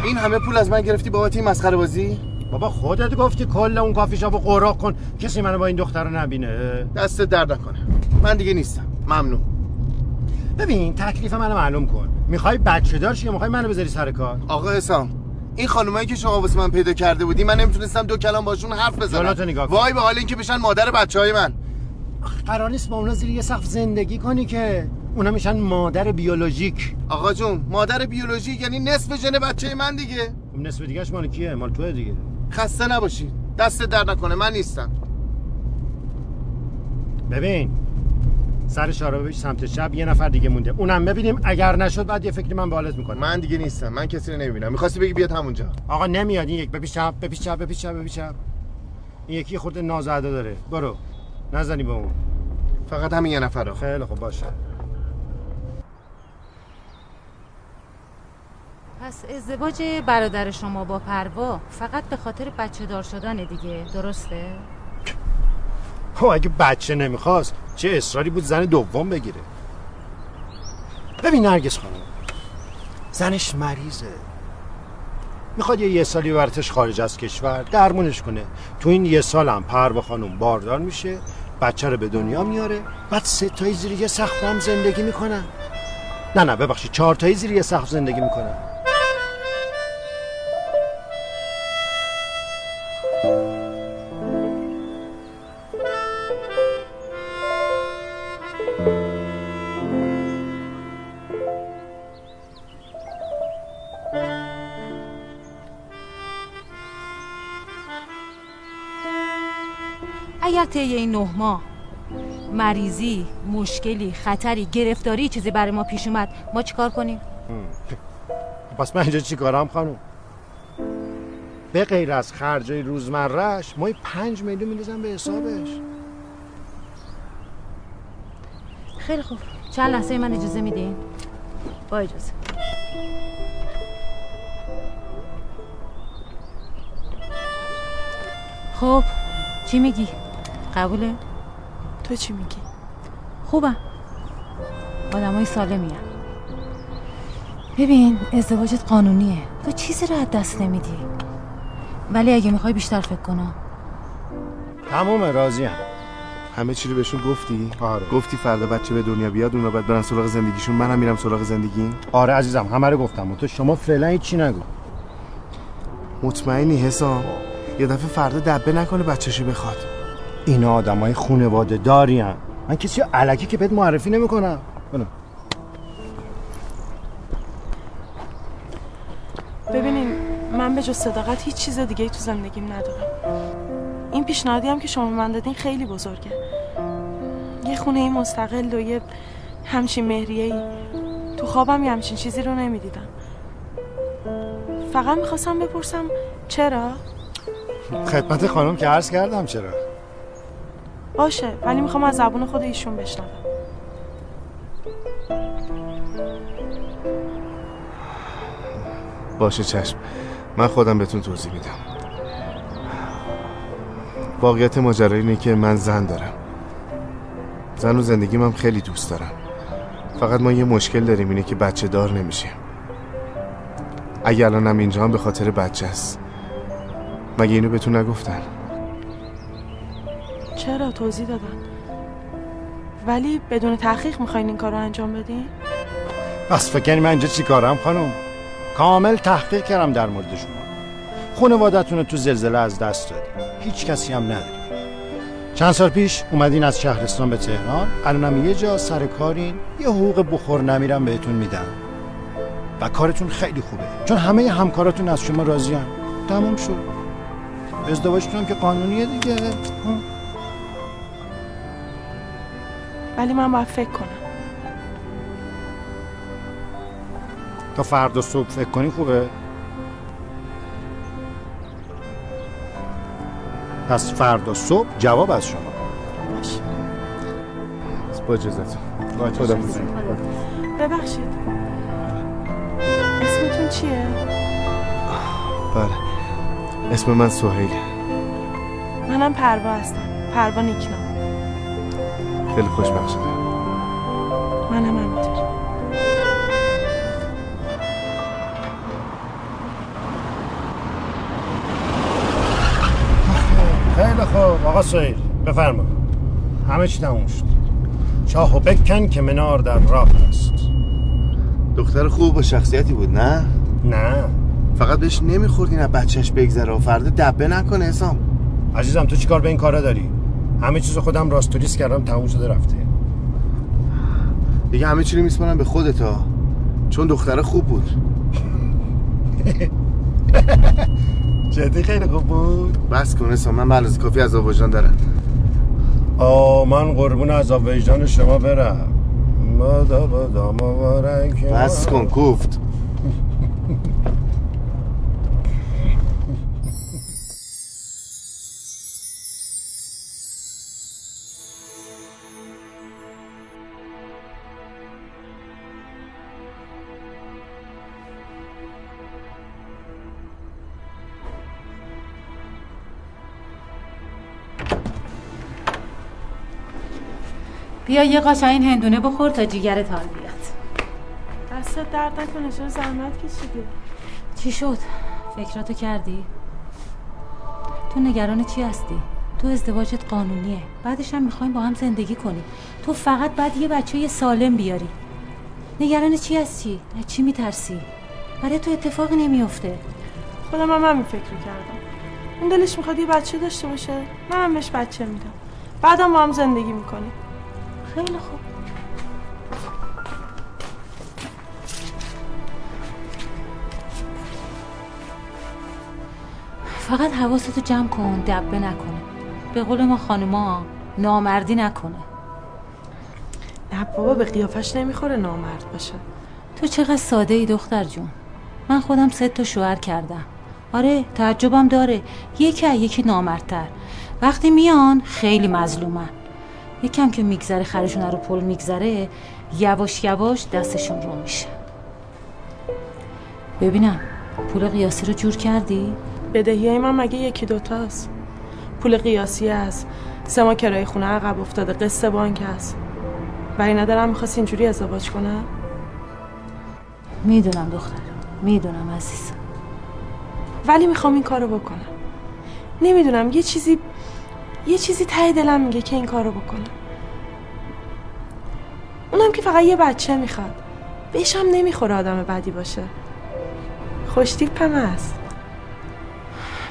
این همه پول از من گرفتی بابت این مسخره بازی؟ بابا خودت گفتی کل اون کافی شاپ قراق کن. کسی منو با این دختر رو نبینه. دست درد نکنه. من دیگه نیستم. ممنون. ببین تکلیف منو معلوم کن. می‌خوای بچه دار یا می‌خوای منو بذاری سر کار؟ آقا حسام این خانمایی که شما واسه من پیدا کرده بودی من نمی‌تونستم دو کلام باشون حرف بزنم. نگاه کن. وای به حال اینکه بشن مادر بچه های من. قرار نیست با اونا زیر یه سقف زندگی کنی که اونا میشن مادر بیولوژیک. آقا جون مادر بیولوژیک یعنی نصف ژن بچه من دیگه. خب نصف دیگهش مال کیه؟ مال توه دیگه. خسته نباشید. دست در نکنه من نیستم. ببین سر شارابه سمت چپ یه نفر دیگه مونده. اونم ببینیم. اگر نشد بعد یه فکری من به حالت می‌کنم. من دیگه نیستم. من کسی رو نمی‌بینم. می‌خواستی بگی بیاد همونجا آقا نمیاد. این یک. بپیش چپ بپیش چپ بپیش چپ بپیش چپ این یکی خورده نازعده داره. برو. نزنی به اون. فقط همین یه نفر رو. خیلی خوب. باشه. پس ازدواج برادر شما با پروا فقط به خاطر بچه دار شدن دیگه. درسته؟ خب اگه بچه نمی‌خواست چه اصراری بود زن دوم بگیره؟ ببین نرگس خانم زنش مریضه. می‌خواد یه یه سالی برتش خارج از کشور درمونش کنه. تو این یه سال هم پروا خانم باردار میشه بچه رو به دنیا میاره بعد سه تایی زیر یه سقف هم زندگی می‌کنن. نه نه ببخشید چهار تایی زیر یه سقف زندگی می‌کنن. طی این نه ماه. مریضی مشکلی خطری گرفتاری چیزی برای ما پیش اومد. ما چیکار کنیم؟ پس من اینجا چی کارم خانم؟ به غیر از خرجای روزمرهش ما پنج میلیون میریزم به حسابش. خیلی خوب. چند لحظه من اجازه میدین؟ با اجازه. خب چی میگی؟ قبوله؟ تو چی میگی؟ خوبم. آدم های سالمی هم. ببین ازدواجت قانونیه. تو چیزی رو از دست نمیدی. ولی اگه می‌خوای بیشتر فکر کنم تمومه راضی هم. همه چی رو بهشون گفتی؟ آره. گفتی فردا بچه به دنیا بیاد اونا باید برن سراغ زندگیشون. منم میرم سراغ زندگی. آره عزیزم همه رو گفتم. و تو شما فعلا هیچی نگو. مطمئنی حسام یه دفعه فردا دبه نکنه بچه‌شو بخواد. اینا آدمای خونواده داری هم. من کسی علکی که بهت معرفی نمی‌کنم. ببینین من به جز صداقت هیچ چیز دیگه تو زندگیم ندارم. این پیشنهادی هم که شما به من دادین خیلی بزرگه. یه خونه مستقل و یه همچین مهریه ای تو خوابم یه همچین چیزی رو نمی‌دیدم. فقط می‌خواستم بپرسم چرا؟ خدمت خانم که عرض کردم چرا؟ باشه ولی می‌خوام از زبون خود ایشون بشنوم. باشه چشم. من خودم بهتون توضیح میدم. واقعیت ماجرا اینه که من زن دارم. زن و زندگیم هم خیلی دوست دارم. فقط ما یه مشکل داریم اینه که بچه دار نمیشیم. اگه الانم اینجا هم به خاطر بچه است. مگه اینو بهتون نگفتن؟ چرا توضیح دادن؟ ولی بدون تحقیق می‌خواین این کار رو انجام بدین؟ بس فکر من اینجا چی کارم خانم؟ کامل تحقیق کردم در مورد شما. خانوادتون رو تو زلزله از دست دادی. هیچ کسی هم نداری چند سال پیش اومدین از شهرستان به تهران الانم یه جا سر کارین یه حقوق بخور نمیرم بهتون میدم. و کارتون خیلی خوبه چون همه همکاراتون از شما راضی هم. تموم شد. ازدواجتون هم که قانونیه دیگه. ولی من باید فکر کنم. تا فردا صبح فکر کنی خوبه؟ پس فردا صبح جواب از شما. باشه با اجازتون خدا ببخشید. اسمتون چیه؟ بله. اسم من سهیل. منم پروا هستم. پروا نیکنام خیلی خوشبخت شدم. منم همینطور. خیلی خوب. آقا سهیل بفرما. همه چی تموم شد. چاهو بکن که منار در راه است. دختر خوب و شخصیتی بود نه؟ نه. فقط بهش نمی‌خورد این از بچهش بگذره و فردا دبه نکنه حسام. عزیزم تو چیکار به این کارا داری؟ همه چیز خودم راستوریس کردم تموم شده رفته. دیگه همه چی رو میسپارم به خودتا چون دختر خوب بود. جدی خیلی خوب بود. بس کن حسام من بلازی کافی از وجدان دارم. آه من قربون عذاب وجدان شما برم. بس کن کوفت. بیا یه قاشق این هندونه بخور تا جیگرت حال بیاد دستت درد نکنه چرا زحمت کشیدی چی شد؟ فکراتو کردی؟ تو نگران چی هستی؟ تو ازدواجت قانونیه بعدش هم می‌خوایم با هم زندگی کنیم تو فقط بعد یه بچه یه سالم بیاری نگران چی هستی؟ از چی میترسی؟ برای تو اتفاقی نمیافته خودم هم همین فکر کردم اون دلش می‌خواد یه بچه داشته باشه منم بهش بچه میدم بعدم با هم زندگی می‌کنیم خیلی خوب. فقط حواستو جمع کن دبه نکنه. به قول ما خانوما نامردی نکنه. نه بابا به قیافش نمی‌خوره نامرد باشه. تو چقدر ساده ای دختر جون. من خودم سه تا شوهر کردم. آره تعجبم داره. یکی از یکی نامردتر. وقتی میان خیلی مظلومن. یکم که میگذره خرشون رو پل میگذره یواش یواش دستشون رو میشه. ببینم پول قیاسی رو جور کردی؟ بدهی های من مگه یکی دوتاست پول قیاسی هست سه ماه کرایه خونه عقب افتاده قسط بانک هست برای ندارم می‌خواست اینجوری ازدواج کنم می‌دونم دختر می‌دونم عزیزم. ولی می‌خوام این کارو بکنم. نمی‌دونم یه چیزی یه چیزی ته دلم میگه که این کارو بکنم اونم که فقط یه بچه می‌خواد. بهش هم نمی‌خوره آدم بدی باشه. خوشتیپ هست.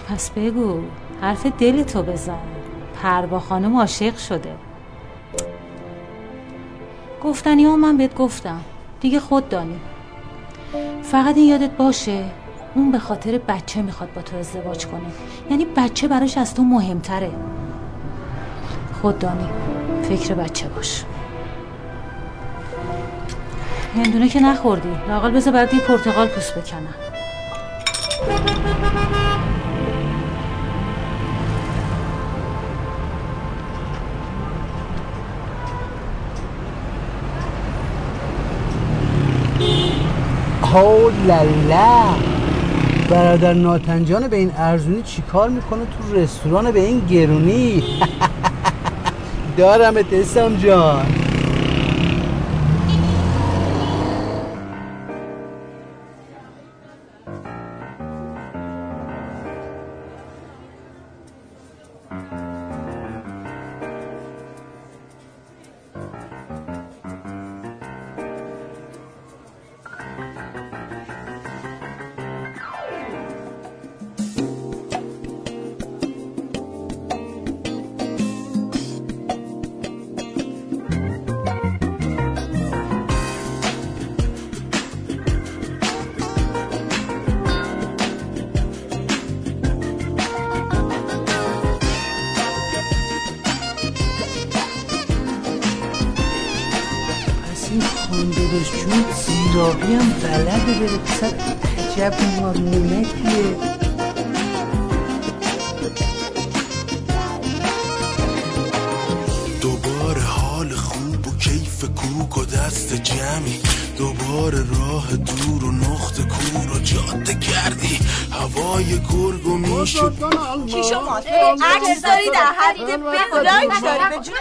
پس بگو حرف دل تو بزن. پروا خانم عاشق شده. گفتنی ها من بهت گفتم. دیگه خود دانی. فقط این یادت باشه اون به خاطر بچه می‌خواد با تو ازدواج کنه. یعنی بچه براش از تو مهمتره. خود دانی. فکر بچه باش. هندونه که نخوردی. لاقل بذار برات یه پرتقال پوست بکنم. لالا برادر ناتنجان به این ارزونی چیکار می‌کنه تو رستوران به این گرونی؟ دارم اسم جان. و کوک و دست جمعی. دوباره راه دور و نقط کور و جاده کردی هوای گرگ و میشه کی شما عکس داری در حد بلایک داری به جون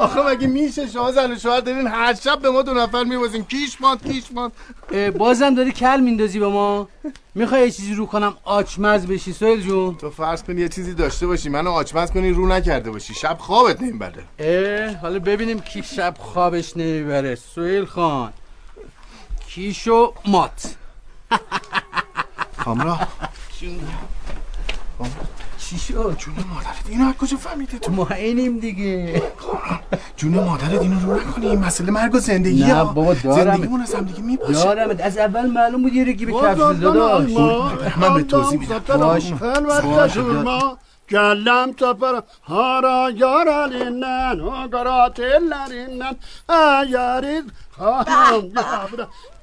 آخه. مگه میشه شما زن و شوهر دارین هر شب به ما دو نفر میوازین کیش ماند کیش ماند. بازم داری کل میندازی به ما؟ می‌خوای یه چیزی رو کنم آچمز بشی سویل جون؟ تو فرض کنی یه چیزی داشته باشی منو آچمز کنی رو نکرده باشی. شب خوابت نمی‌بره. اه حالا ببینیم کی شب خوابش نمی‌بره. سویل خان کیشو مات. کامرا چی شد؟ جون مادرت اینو از کجا فهمیده تو؟ ما اینیم دیگه. جون مادرت اینو رو نکنی این مسئله مرگ و زندگی نه بابا دارم زندگیمون از هم دیگه میپاشه. دارم از اول معلوم بود یه رگی به کپسول داداش من به توضیح میدم. باش. باش. ما. گلم تپر هارا یارالینن و گراتلرینن ایارید خواهم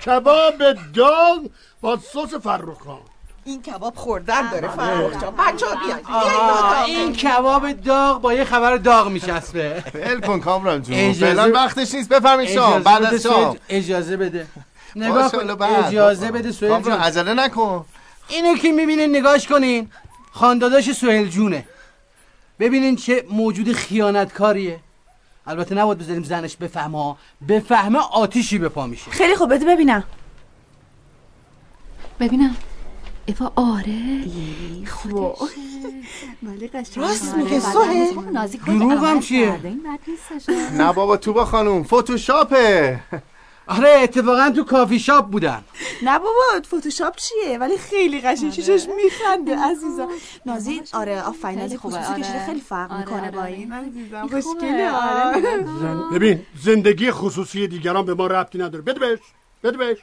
کباب داغ با سس فرخان. این کباب خوردن داره فرخ جان. بچه ها این کباب داغ با یه خبر داغ میچسبه. ول کن کامران جون فعلا وقتش نیست بفرمایید شام بعد بده از شام اجازه بده. نگاه کن. اجازه بده سویل کامران جون عجله نکن. اینو که می‌بینین نگاش کنین. خانداداش سوهل جونه. ببینین چه موجود خیانتکاریه. البته نباید بذاریم زنش بفهمه. بفهمه آتیشی به پا میشه. خیلی خوب بده ببینم. ببینم. ایوا آره. خب ولی قشنگ. راست آره، میگه بعد سهیل. از نازی دروغ هم چیه؟ نه بابا تو با خانوم فتوشاپه آره اتفاقا تو کافی شاپ بودن. نه بابا فتوشاپ چیه؟ ولی خیلی قشنگ چشش میخنده عزیزم نازی آره آفرین نازی خوبه، خصوصی کشیده آره. خیلی فرق آره، می‌کنه آره، با آره. این. خوبه، خوشگله آره. آره. ببین زندگی خصوصی دیگران به ما ربطی نداره. بده بهش. بده بهش.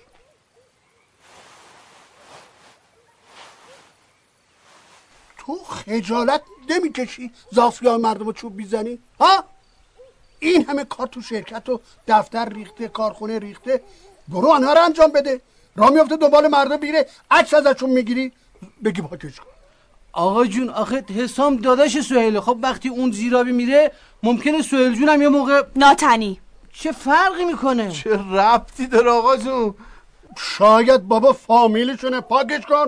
تو خجالت نمی‌کشی زافیان مردم رو چوب می‌زنی؟ ها؟ این همه کار تو شرکت و دفتر ریخته کارخونه ریخته. برو آنها رو انجام بده. را میفته دنبال مردم بیره عکس ازشون می‌گیری. بگی پاکش کن. آقا جون آخه حسام داداش سهیله خب وقتی اون زیرابی میره ممکنه سهیل جون هم یه موقع ناتنی. چه فرقی می‌کنه؟ چه ربطی داره آقا جون؟ شاید بابا فامیلشونه. پاکش کن.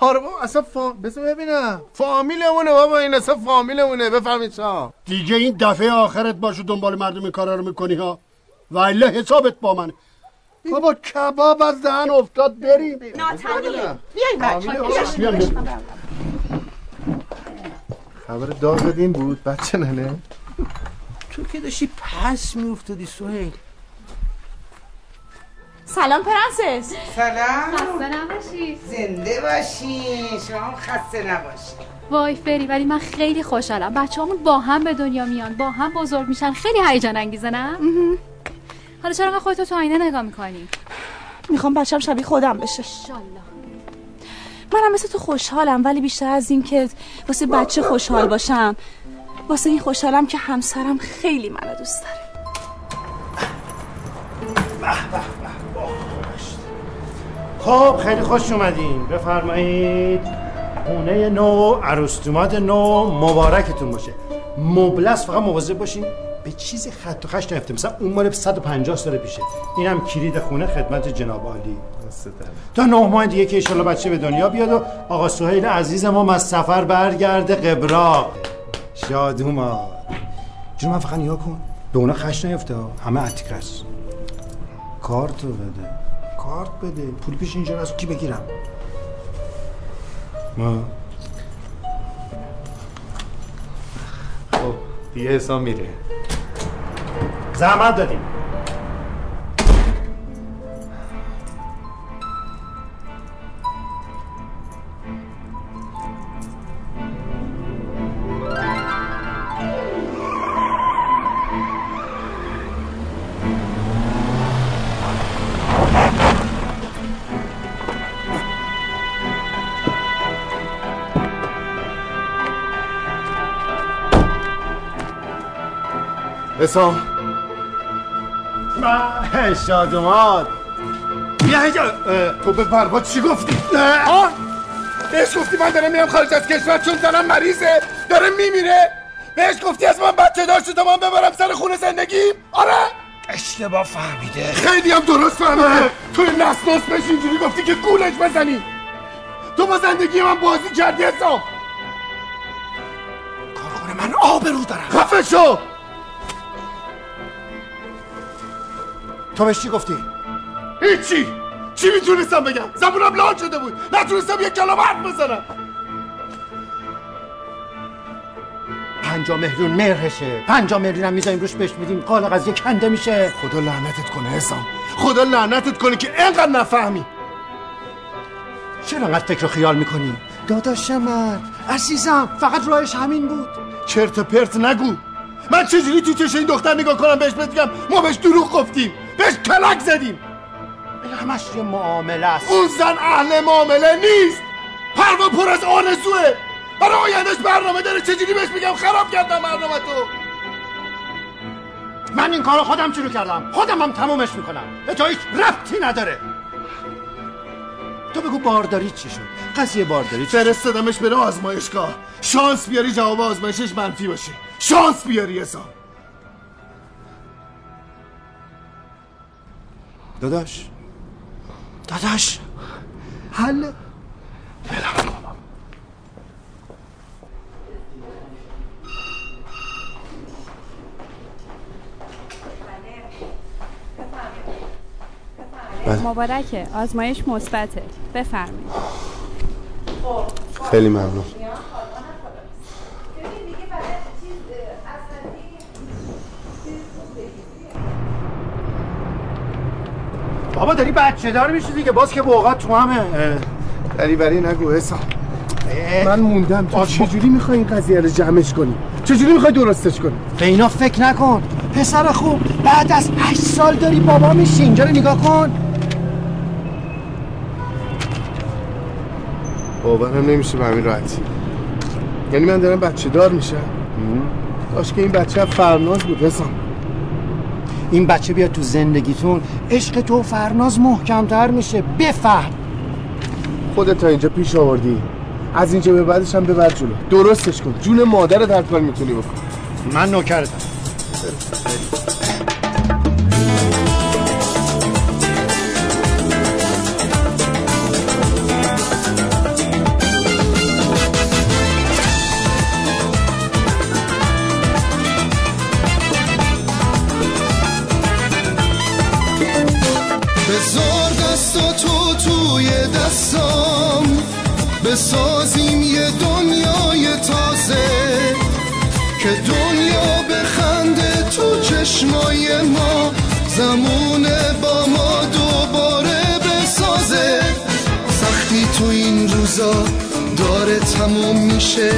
آره بابا اصلا فا... بذار ببینم. فامیلمونه بابا این اصلا فامیلمونه. بفرمایید شام دیگه این دفعه آخرت باشه دنبال مردم این کارا رو می‌کنی ها؟ ولی حسابت با منه بابا کباب از دهن افتاد بریم. ناتنیه بیاین بچه. خبر داغ بدین بود بچه ننه. تو که داشتی پس میافتادی سهیل. سلام پرنسس. سلام. خسته نباشی. زنده باشی. شما خسته نباشی. وای فری ولی من خیلی خوشحالم. بچه با هم به دنیا میان با هم بزرگ میشن. خیلی هیجان انگیزه نه؟ حالا چرا خودتو تو آینه نگاه می‌کنی؟ می‌خوام بچم شبیه خودم بشه. منم مثل تو خوشحالم ولی بیشتر از این که واسه بچه خوشحال باشم واسه این خوشحالم که همسرم خیلی منو دوست داره. خب خیلی خوش اومدین. بفرمایید. خونه نو عروستومات نو. مبارکتون باشه. مبلس فقط مواظب باشین. به چیزی خط و خش نیفته مثلا اون مال 150 سال پیشه. اینم کلید خونه خدمت جناب عالی. تا نه ماه دیگه که ایشالا بچه به دنیا بیاد و آقا سهیل عزیزم از سفر برگرده قبراق. شادوما. جون من فقط نیا کن. به اونا خش نیفته. همه اتیکرس کارتو بده. کارت بده. پول پیش اینجا از کی بگیرم؟ ما. خب دیگه حسام میره زحمت دادیم. حسام من شادومات بیا اینجا. تو به برباد چی گفتی؟ آه. بهش گفتی من دارم میام خارج از کشور چون زنم مریضه. داره میمیره. بهش گفتی از من بچه داشتی تا من ببرم سر خونه زندگیم آره. اشتباه فهمیده. خیلی هم درست فهمیده. تو نسناس بهش اینجوری گفتی که گولش بزنی. تو با زندگی من بازی کردی حساب. کارخونه من آبرو دارم. خفه شو. تو بهش چی گفتی؟ هیچی! چی می‌تونستم بگم؟ زبونم لال شده بود. نتونستم یک کلام حرف بزنم. پنجا میلیون مرهشه. پنجا میلیون هم می‌ذاریم روش بهش میدیم. قال قضیه کنده میشه. خدا لعنتت کنه حسام. خدا لعنتت کنه که اینقدر نفهمی. چرا انقدر فکر و خیال می‌کنی؟ داداشم عزیزم فقط راهش همین بود. چرت و پرت نگو. من چجوری تو چش این دختر نگاه کنم بهش بگم؟ ما بهش دروغ گفتیم. بهش کلک زدیم. این همش یه معامله است. اون زن اهل معامله نیست. پروا پر از آرزوه. برای آیندهش برنامه داره. چجوری بهش میگم خراب کردم برنامه تو؟ من این کارو خودم شروع کردم. خودم هم تمومش می‌کنم. به تو هیچ ربطی نداره. تو بگو بارداری چی شد؟ قضیه بارداری چی فرستادمش بره آزمایشگاه. شانس بیاری جواب آزمایشش منفی باشه. شانس بیاری حسام داداش. داداش. حل. بله. مبارکه. آزمایش مثبته. بفرمایید. خیلی ممنون. بابا داری بچه دار میشی دیگه. باز که بوقات تو همه. دریوری نگو حسام. من موندم. تو چجوری می‌خوای این قضیه رو جمعش کنی؟ چجوری می‌خوای درستش کنی؟ به اینا فکر نکن. پسر خوب بعد از هشت سال داری بابا میشی. اینجا رو نگاه کن. باورم نمیشه به همین راحتی. یعنی من دارم بچه دار میشم. کاش که این بچه فرناز بود حسام. این بچه بیاد تو زندگیتون عشق تو و فرناز محکمتر میشه. بفهم خودت تا اینجا پیش آوردی. از اینجا به بعدش هم ببر جلو. درستش کن. جون مادرت هر کار می‌تونی بکن. من نوکرتم. میشه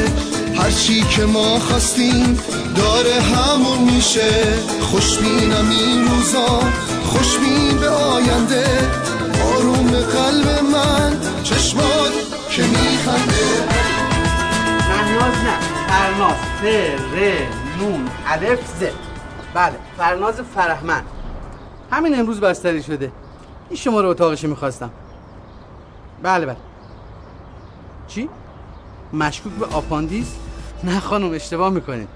هرچی که ما خواستیم داره همون میشه. خوشبینم این روزا خوشبین به آینده. آروم قلب من چشمات که میخنده. فرناز نه. فرناز. ف ر نون الف ز. بله فرناز فرهمن همین امروز بستری شده. این شما رو اتاقش می‌خواستم. بله بله. چی؟ مشکوک به آپاندیس؟ نه خانم اشتباه می‌کنید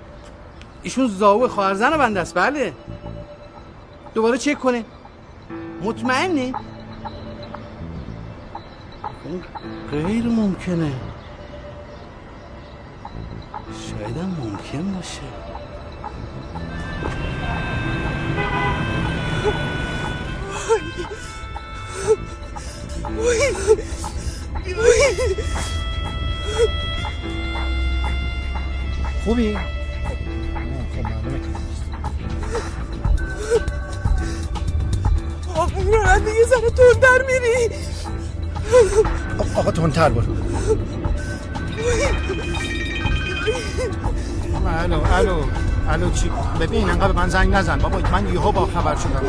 ایشون زاو خواهرزن بنده است. بله. دوباره چک کنه مطمئنی؟ غیر ممکنه. شاید ممکن باشه. خوبی؟ آقا راننده یه ذره تندر میری. آقا تندتر برو. الو الو الو چی؟ ببین انقدر به من زنگ نزن. بابا من یهو با خبر شدم.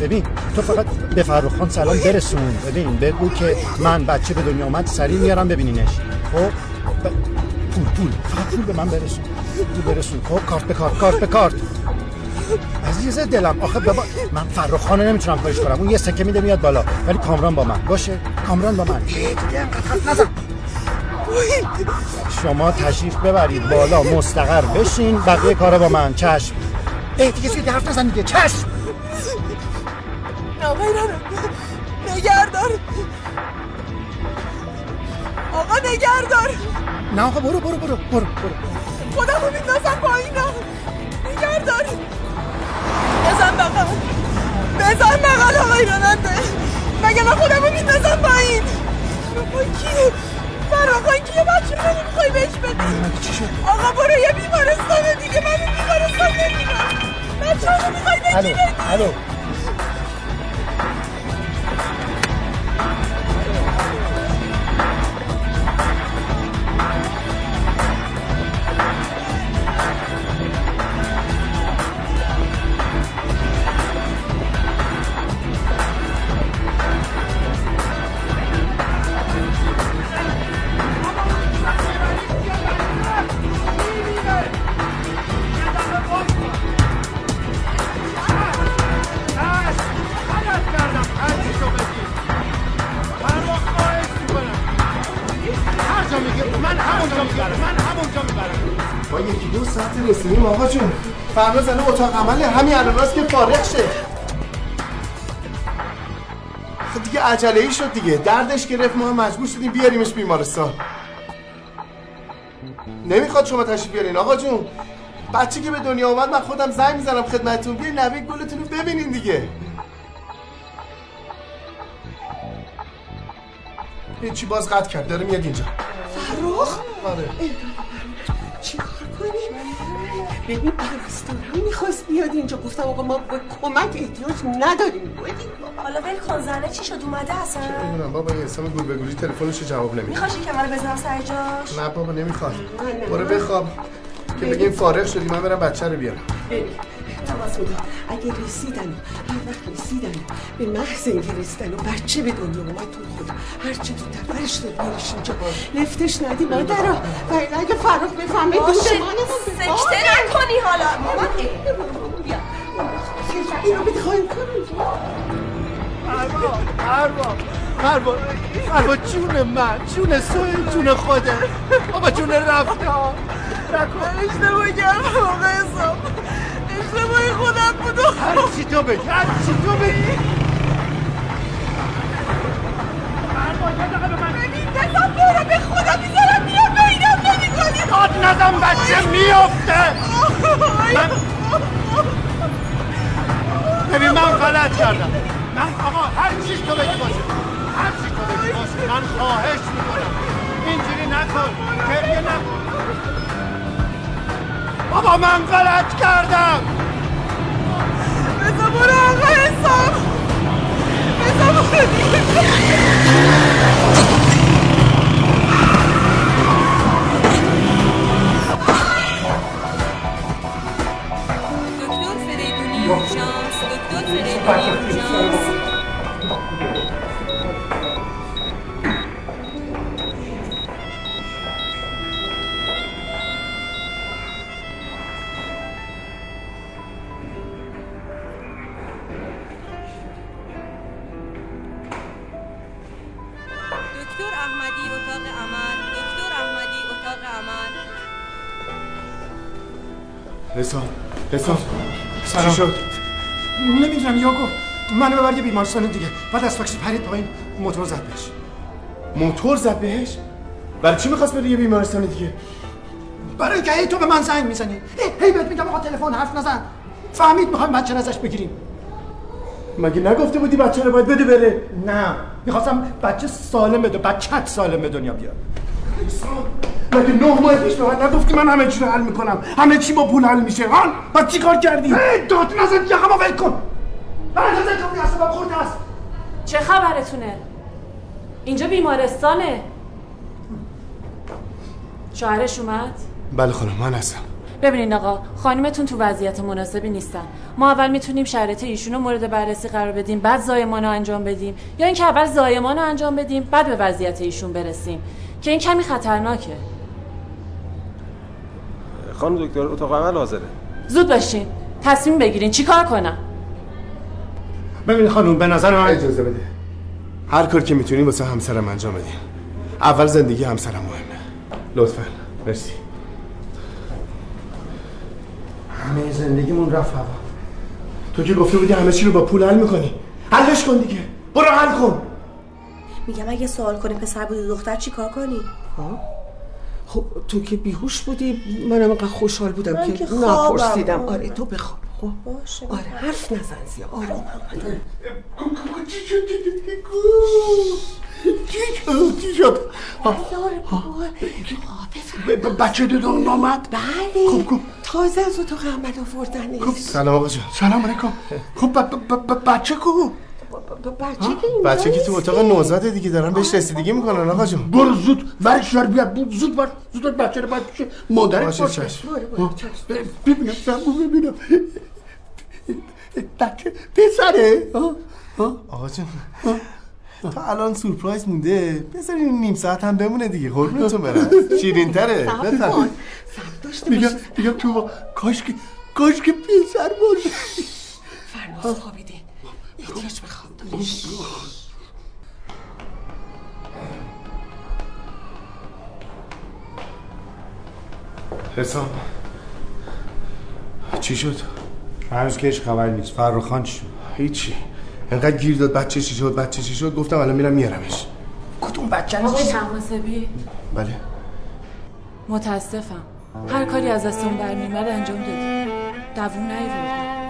ببین. تو فقط به فرخ خان سلام برسون. ببین بگو که من بچه به دنیا اومد سریع میارم ببینینش. خب؟ ب... پول پول. فقط پول به من برسون. پول برسون. خب؟ کارت به کارت کارت به کارت. عزیز دلم آخه بابا من فرخ خانه نمی‌تونم کارش کنم. اون یه سکه میده میاد بالا. ولی کامران با من. باشه؟ کامران با من. شما تشریف ببرید بالا. مستقر بشین. بقیه کارا با من. چشم. ای دیگه زیادی حرف نزن دیگه. چشم. آقا اینا نگردار آقا نگردار نه آقا برو برو برو برو برو. خودم رو میندازم پایین نگردار بزن بغل. بزن بغل آقای راننده مگه من خودم رو میندازم پایین؟ بابا کیه فراخان کیه بچه رو نمی‌خوای بهش بدی؟ چی شد؟ آقا برو یه بیمارستانه دیگه. من بیمارستان نمیرم. بچه رو می‌خوای به کی الو بدی الو. عمل همین الان راست که فارغ شه. خب دیگه عجله ای شد دیگه. دردش گرفت ما مجبور شدیم بیاریمش بیمارستان. نمی‌خواد شما تشریف بیارین. آقا جون بچه که به دنیا اومد من خودم زنگ می‌زنم خدمتتون. بیاین نوید گلتون رو ببینین دیگه. هیچی باز قطع کرد. داره میاد اینجا. فرخ؟ آره. ببین پرستارم می‌خواست بیاد اینجا. گفتم آقا ما به کمک احتیاج نداریم. حالا ول کن زنه چی شد؟ اومده اصلا؟ نمی‌دونم بابا این اسم گول بگولی تلفنش جواب نمیده. می‌خوای که منو بزنم سر جاش؟ نه بابا نمی‌خواد. برو بخواب. که بگیم فارغ شدی من برم بچه رو بیارم. ببین تماس خدا اگه رسیدن هر وقت رسیدن به محض اینکه رسیدن و بچه به دنیا اومد تو خدا هر چه تو فرش داد بیارش اینجا لفتش ندی مادرا و اگه فرخ بفهمه دوده سکته نکنی حالا اینو بده خواهیم کنم پروا پروا پروا پروا جون من جون سوی جون خوده بابا جون رفته نکن اشتباه کردم آقا حساب چی تو بگی؟ هر چی تو بگی. ببین برو به خدا می‌ذارم میام بیدم نمی کنی داد بچه میفته من ببین من غلط کردم. من آقا هر چیز تو بگی باشه. هر چیز تو بگی باشه. من خواهش می‌کنم. اینجوری نکن. گریه نکن. بابا من غلط کردم. برو آقا فریدونی اورژانس فریدونی شد. نمی‌دونم یاگو منو ببر یه بیمارستان دیگه. بعد از فاکس پرید پایین. موتور زد بهش. موتور زد بهش؟ برای چی می‌خواست بره یه بیمارستان دیگه؟ برای اینکه هی تو به من زنگ می‌زنی. هی بهت میگم آقا تلفن حرف نزن. فهمید می‌خوایم بچه ازش بگیریم. مگه نگفته بودی بچه رو باید بده بره؟ نه. می‌خواستم بچه سالم بده بچت سالم به دنیا بیاد. مگه نه ماه پیش به من نگفتی من همه چی رو حل می‌کنم؟ همه چی با پول حل میشه هان بعد چی کار کردی؟ داد نزن یقما ول کن! من اجازه کافی اصلا خورده است. چه خبرتونه؟ اینجا بیمارستانه. شوهرش اومد؟ بله خانم من هستم. ببینین آقا خانمتون تو وضعیت مناسبی نیستن. ما اول می‌تونیم شرایط ایشون رو مورد بررسی قرار بدیم بعد زایمان رو انجام بدیم. یا اینکه اول زایمان رو انجام بدیم بعد به وضعیت ایشون برسیم. که این کمی خطرناکه. خانم دکتر اتاق عمل حاضره. زود باشین. تصمیم بگیرین. چیکار کنم؟ ببین خانم به نظر من اجازه بده. هر کار که می‌تونی واسه همسرم انجام بدیم. اول زندگی همسرم مهمه. لطفا. مرسی. همه زندگیمون رفت هوا. تو که گفته بودی همه چی رو با پول حل می‌کنی. حلش کن دیگه. برو حل کن. میگم اگه سوال کنه پسر بود و دختر چی کار کنی؟ ها؟ خب تو که بیهوش بودی منم اینقدر خوشحال بودم من که نپرسیدم. آره تو بخواب. خب باشه آره حرف نزن زیاد آروم چی شد بچه دو آمد بله. خب خب. تازه از اتاق عمل آوردنش سلام آقا جان. سلام علیکم. خب بچه کو؟ بچه که اینجا بچه که تو اتاق نوزاد دیگه دارن بهش رسیدگی می‌کنن آقا جان برو زود ورش دار بیا زود بر زود بچه رو باید پیش مادرت باشه،. ببینم سمو ببینم. بچه پسره؟ آقا جان تا الان سورپرایز مونده. بذارین نیم ساعت هم بمونه دیگه. قربونتون برم. شیرین تره میگم میگم تو کاش که کاش که پسر باشه. فرناز خوابیده. احتیاج به حسام چی شد؟ هنوز که هیچ خبری نیست. فرخان چی شد؟ هیچی. انقدر گیر داد بچه چی شد بچه چی شد؟ گفتم الان میرم میارمش. کدوم بچه؟ آقای تماسبی بله. متاسفم. هر کاری از دستمون برمیومد انجام دادیم دووم نیوردیم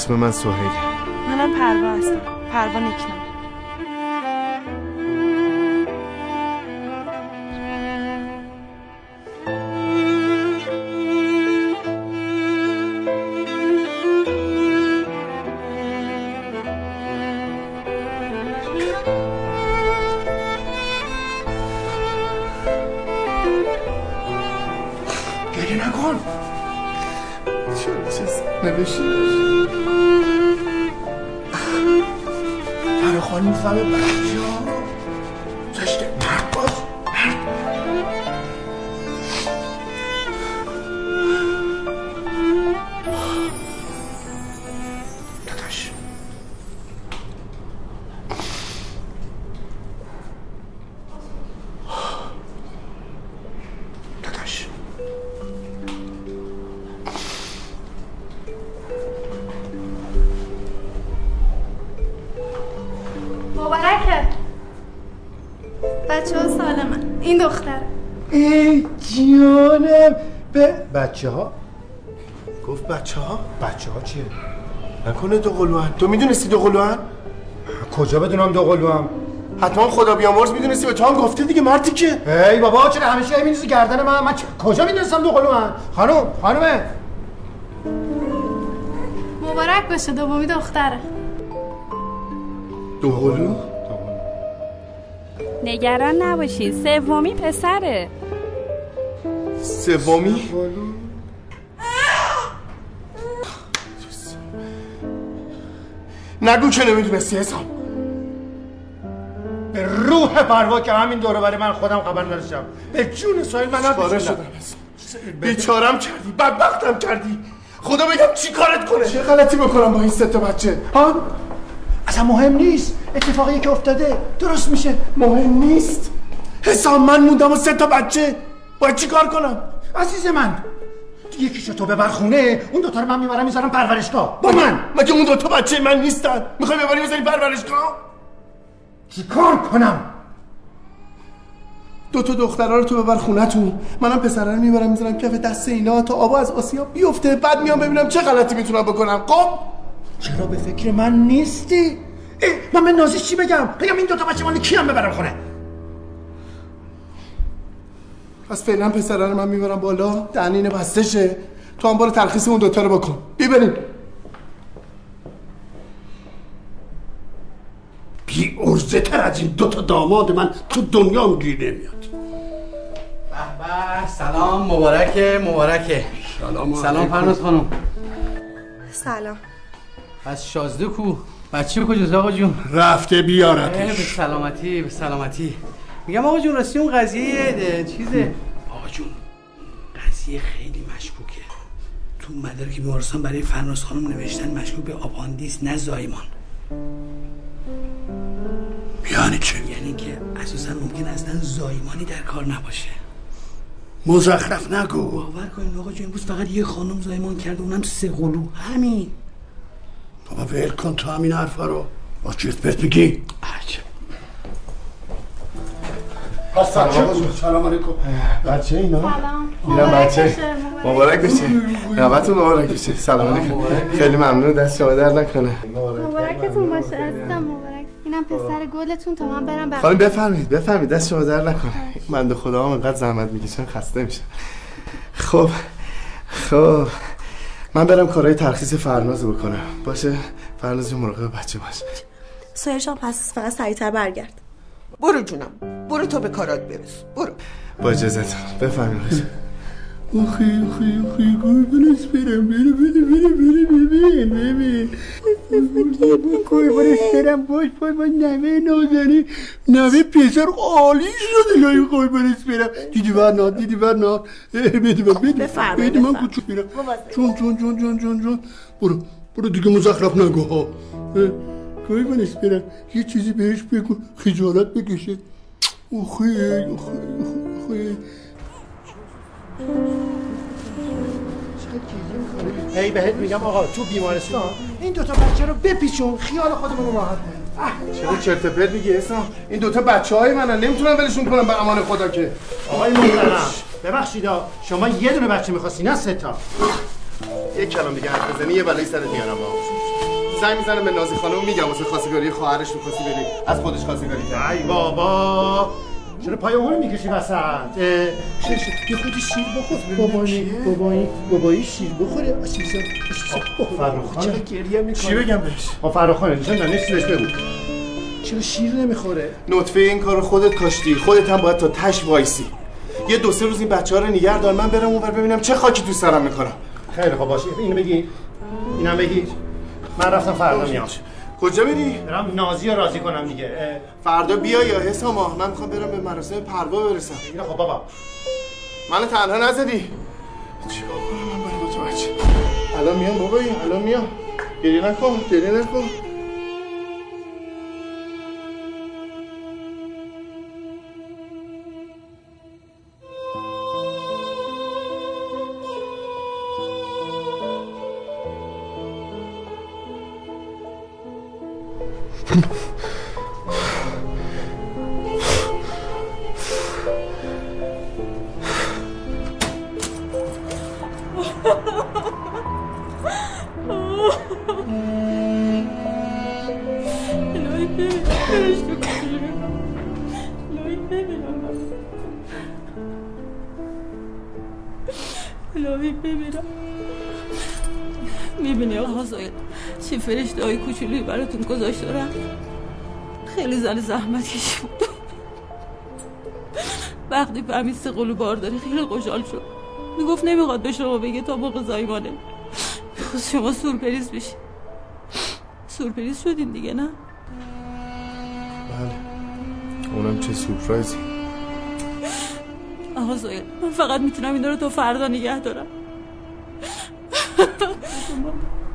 اسم من سهیل. منم پروا هستم. پروا نیکنم قلوان تو می‌دونستی دو قلوان کجا بدونم دو قلوام حتما خدا بیامرز می‌دونستی به تو هم گفته دیگه مردی که. ای بابا چرا همیشه میندازی گردن من؟ من چ- کجا می‌دونستم دو قلوام خانم خانومه مبارک باشه دومی دختره. دو قلو نگران نباشید سومی پسره. سومی؟ نگو که نمی‌دونستی حسام به روح پروا که همین دوره برای من خودم خبر نداشتم. به جون سایل من پاره شدم بیچارم کردی بدبختم کردی. خدا بگم چی کارت کنه؟ چه غلطی بکنم با این سه تا بچه؟ ها؟ اصلا مهم نیست. اتفاقی که افتاده درست میشه. مهم نیست. حسام من موندم و سه تا بچه. باید چی کار کنم؟ عزیز من. یکیشو تو ببر خونه اون دوتا رو من می‌برم می‌ذارم پرورشگاه. با من. مگه اون دوتا بچه من نیستن؟ می‌خوای ببری بذاری پرورشگاه؟ چی کار کنم؟ دو تا دخترها رو تو ببر خونتون منم پسرا رو می‌برم می‌ذارم کف دست اینا تا آبا از آسیا بیفته. بعد میام ببینم چه غلطی می‌تونم بکنم. خب؟ چرا به فکر من نیستی؟ من به نازش چی بگم؟ بگم این دوتا بچه مال کیم ببرم خونه. پس فعلا پسرا رو من می‌برم بالا. دهنین بسته شه تو هم برو ترخیص اون دوتا رو بکن. بیبریم. بی عرضه تر از این دوتا داماد من تو دنیا گیر نمیاد. به سلام مبارکه مبارکه. سلام سلام فرناز خانم. سلام. از شازده کو؟ بچه کجاست آقا جون؟ رفته اه، به بیارتش سلامتی به سلامتی. میگم آقا جون راستی اون قضیه چیزه. آقا جون قضیه خیلی مشکوکه. تو مدارک بیمارستان برای فرناز خانم نوشتن مشکوک به آپاندیس نه زایمان. یعنی چه یعنی که اساسا ممکن اصلا زایمانی در کار نباشه. مزخرف نگو. باور کنین آقا جون امروز فقط یه خانم زایمان کرده اونم سه قلو. همین. بابا ول کن تو همین حرفا رو. با چیز پرت میگی؟ سلام سلام علیکم. بچه اینا؟ سلام. بچه. مبارک. بشه نوبتون مبارک بشه سلام علیکم. خیلی ممنون. دست شما در نکنه. مبارکتون باشه عزیزم. مبارک. اینم پسر گلتون تا من برم خانم بفرمایید بفرمایید. دست شما در نکنه. بنده خدا هم انقدر زحمت می‌کشن خسته میشه خب خب. من برم کارهای ترخیص فرناز بکنم. باشه؟ فرناز جون مراقب بچه باش. سایه جان پس فقط سریعتر برگرد. برو جونم. برو تو به کارات برس. برو. با اجازتون بفرمایید. اخی اخی اخی قربونش برم. بره بره بره بره ببین ببین قربونش برم باش باش باش. نوه نازنی نوه پسر عالی شده. لای قربونش برم. دیدی برناد دیدی برناد بده من بده بده من بفرمایید. کوچو میرم. جون جون جون جون جون جون. برو برو دیگه مزخرف نگو ها. اه، قربونش برم یه چیزی بهش بگو خجالت بکشه. اخی اخی اخی هی بهت میگم آقا تو بیمارستان این دوتا بچه رو بپیچون خیال خودمون رو راحت کنیم. چرا چرت پرت میگی؟ اسلام این دوتا بچه های منن نمی‌تونم ولشون کنم به امان خدا که. آقای محترم ببخشید شما یه دونه بچه می‌خواستی نه سه تا. یک کلام دیگه حرف بزنی یه بلایی سرت میارم با زنگ می‌زنم به نازی خانم میگم واسه خواستگاری خواهرش می‌خواستی بری. از خودش خواستگاری کرد ای بابا! چرا پای اون می‌کشی وسط؟ یه خودی شیر بخور. بابایی بابایی بابایی شیر بخوره. آسیزم فرخ چرا گریه می‌کنه چی بگم بهش؟ با فرخ خانه نمی‌دونم نفسی بهش بگو. چرا شیر نمی‌خوره؟ نطفه این کارو خودت کاشتی. خودت هم باید تا تش وایسی. یه دو سه روز این بچه ها رو نگه دار. من برم اونور ببینم چه خاکی تو سرم می‌کنم. خیلی خوب باشه. اینو بگی. اینم بگی. من رفتم فردا میام. کجا بری؟ برم نازی رو راضی کنم دیگه. فردا بیا یا حساما من می‌خوام برم به مراسم پروا برسم. خب بابا. منو تنها نزدی. چیکار کنم من برای دو تا بچه؟ الان میام بابایی الان میام. گریه نکن گریه نکن. فرشته های کوچولوی براتون گذاشت دارم خیلی زن زحمت کشی بود. وقتی فهمید سه قلو بار داره خیلی خوشحال شد. می‌گفت نمی‌خواد به شما بگه تا موقع زایمانه. می‌خواست شما سورپریز بشی. سورپریز شدین دیگه نه؟ بله. اونم چه سورپرایزی. آقا زاید من فقط می‌تونم این رو تا فردا نگه دارم.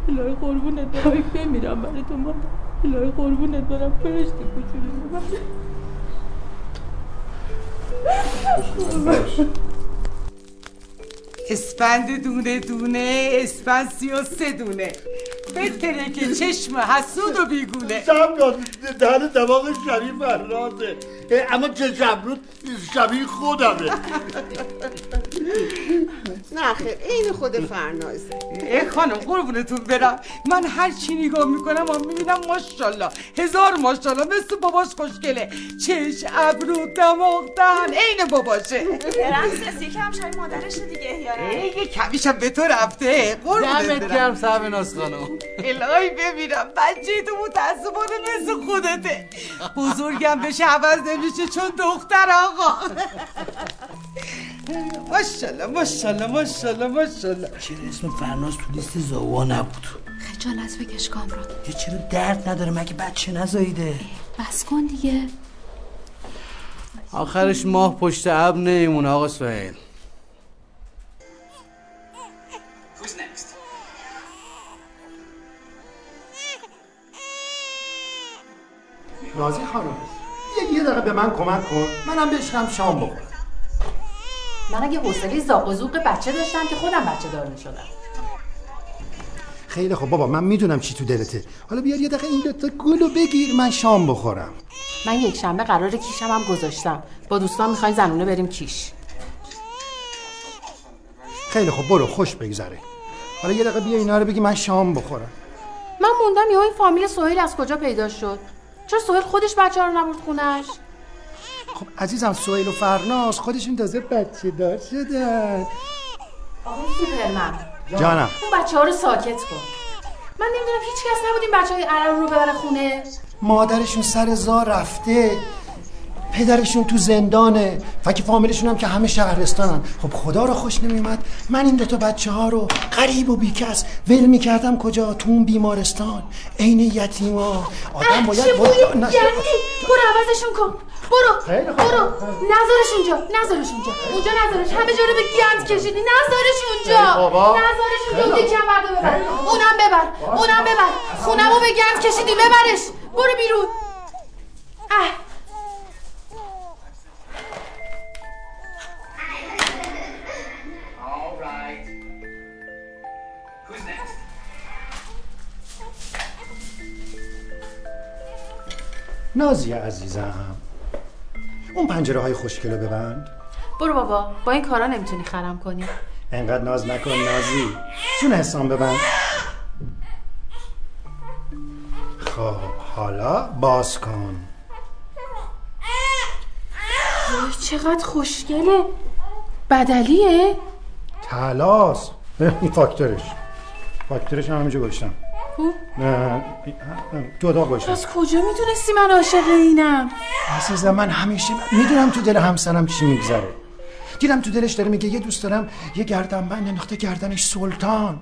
الهی قربونت برم بمیرم برای تو مامان الهی قربونت برم فرشته کوچولو اسپند دونه دونه اسپند سی و سه دونه. بتره که چشم حسود و بیگونه. سم دهن دماغ شبیه فرنازه اما چه شبرود شبیه خودمه. نه خیر این خود فرنازه ای خانم قربونتون برم. من هر چی نگاه می‌کنم و می‌بینم ماشاءالله. هزار ماشاءالله مثل باباش خوشگله. چش ابرو دماغ دهن عین باباشه. رمسیس یکم شاید مادرش دیگه احیانا یه کمیشم به تو رفته. قربونت دمت برم. گرم صاحب ناز خانم. الهی ببینم بچه تو متاسفانه مثل خودته. بزرگم بشه عوض نمیشه چون دختر آقا. ماشاءالله ماشاءالله ماشاءالله ماشاءالله. چرا اسم فرناز تو لیست زاوا نبود؟ خجالت بکش کامران. یه چرا درد نداره مگه بچه نزاییده؟ بس کن دیگه. آخرش ماه پشت ابر نمیمونه آقا سهیل نازی خانم یه یه دقیقه به من کمک کن. منم بشنم شام بخورم. من اگه حوصله زاق و زوق بچه داشتم که خودم بچه دار می‌شدم. خیلی خب بابا من می‌دونم چی تو دلته. حالا بیار یه دقیقه این دوتا گلو بگیر من شام بخورم. من یک شنبه قرار کیشم هم گذاشتم. با دوستان می‌خوای زنونه بریم کیش. خیلی خب برو خوش بگذره. حالا یه دقیقه بیا اینا رو بگی من شام بخورم. من موندم یهو این فامیل سهیل از کجا پیدا شد؟ چرا سهیل خودش بچه رو نبرد خونش؟ خب عزیزم سهیل و فرناز خودشون تازه بچه دار شدن. آقای سوپرمن جانم. اون بچه ها رو ساکت کن. من نمی‌دونم هیچ کس نبود این بچه های عرب رو ببره خونه. مادرشون سر زار رفته. پدرشون تو زندانه. فکر فامیلشون هم که همه شهرستانن خب خدا رو خوش نمیومد من این دوتا بچه ها رو قریب و بیکس ول می‌کردم کجا؟ تو اون بیمارستان. عین یتیما. آدم باید گندی برو عوضشون کن. برو. برو. نذارش اونجا. نذارش اونجا. اونجا نذارش همه جا رو به گند کشیدی. نذارش اونجا. نذارش اونجا. بردار ببر. اونم ببر. اونم ببر. خونمو به گند کشیدی. ببرش. برو بیرون. اه. نازی عزیزم. اون پنجره های خوشگل رو ببند. برو بابا با این کارا نمی‌تونی خرم کنی. انقدر ناز نکن نازی. جون حسام ببند. خب حالا باز کن. وای چقدر خوشگله. بدلیه. تلاس این فاکتورش. فاکتورش هم همینجا گوشتم کو؟ نه تو اتاق گوشتم از کجا می‌دونستی من عاشق اینم؟ عزیزم من همیشه می‌دونم تو دل همسرم چی میگذره. دیدم تو دلش داره میگه یه دوست دارم یه گردنبند انداخته گردنش سلطان.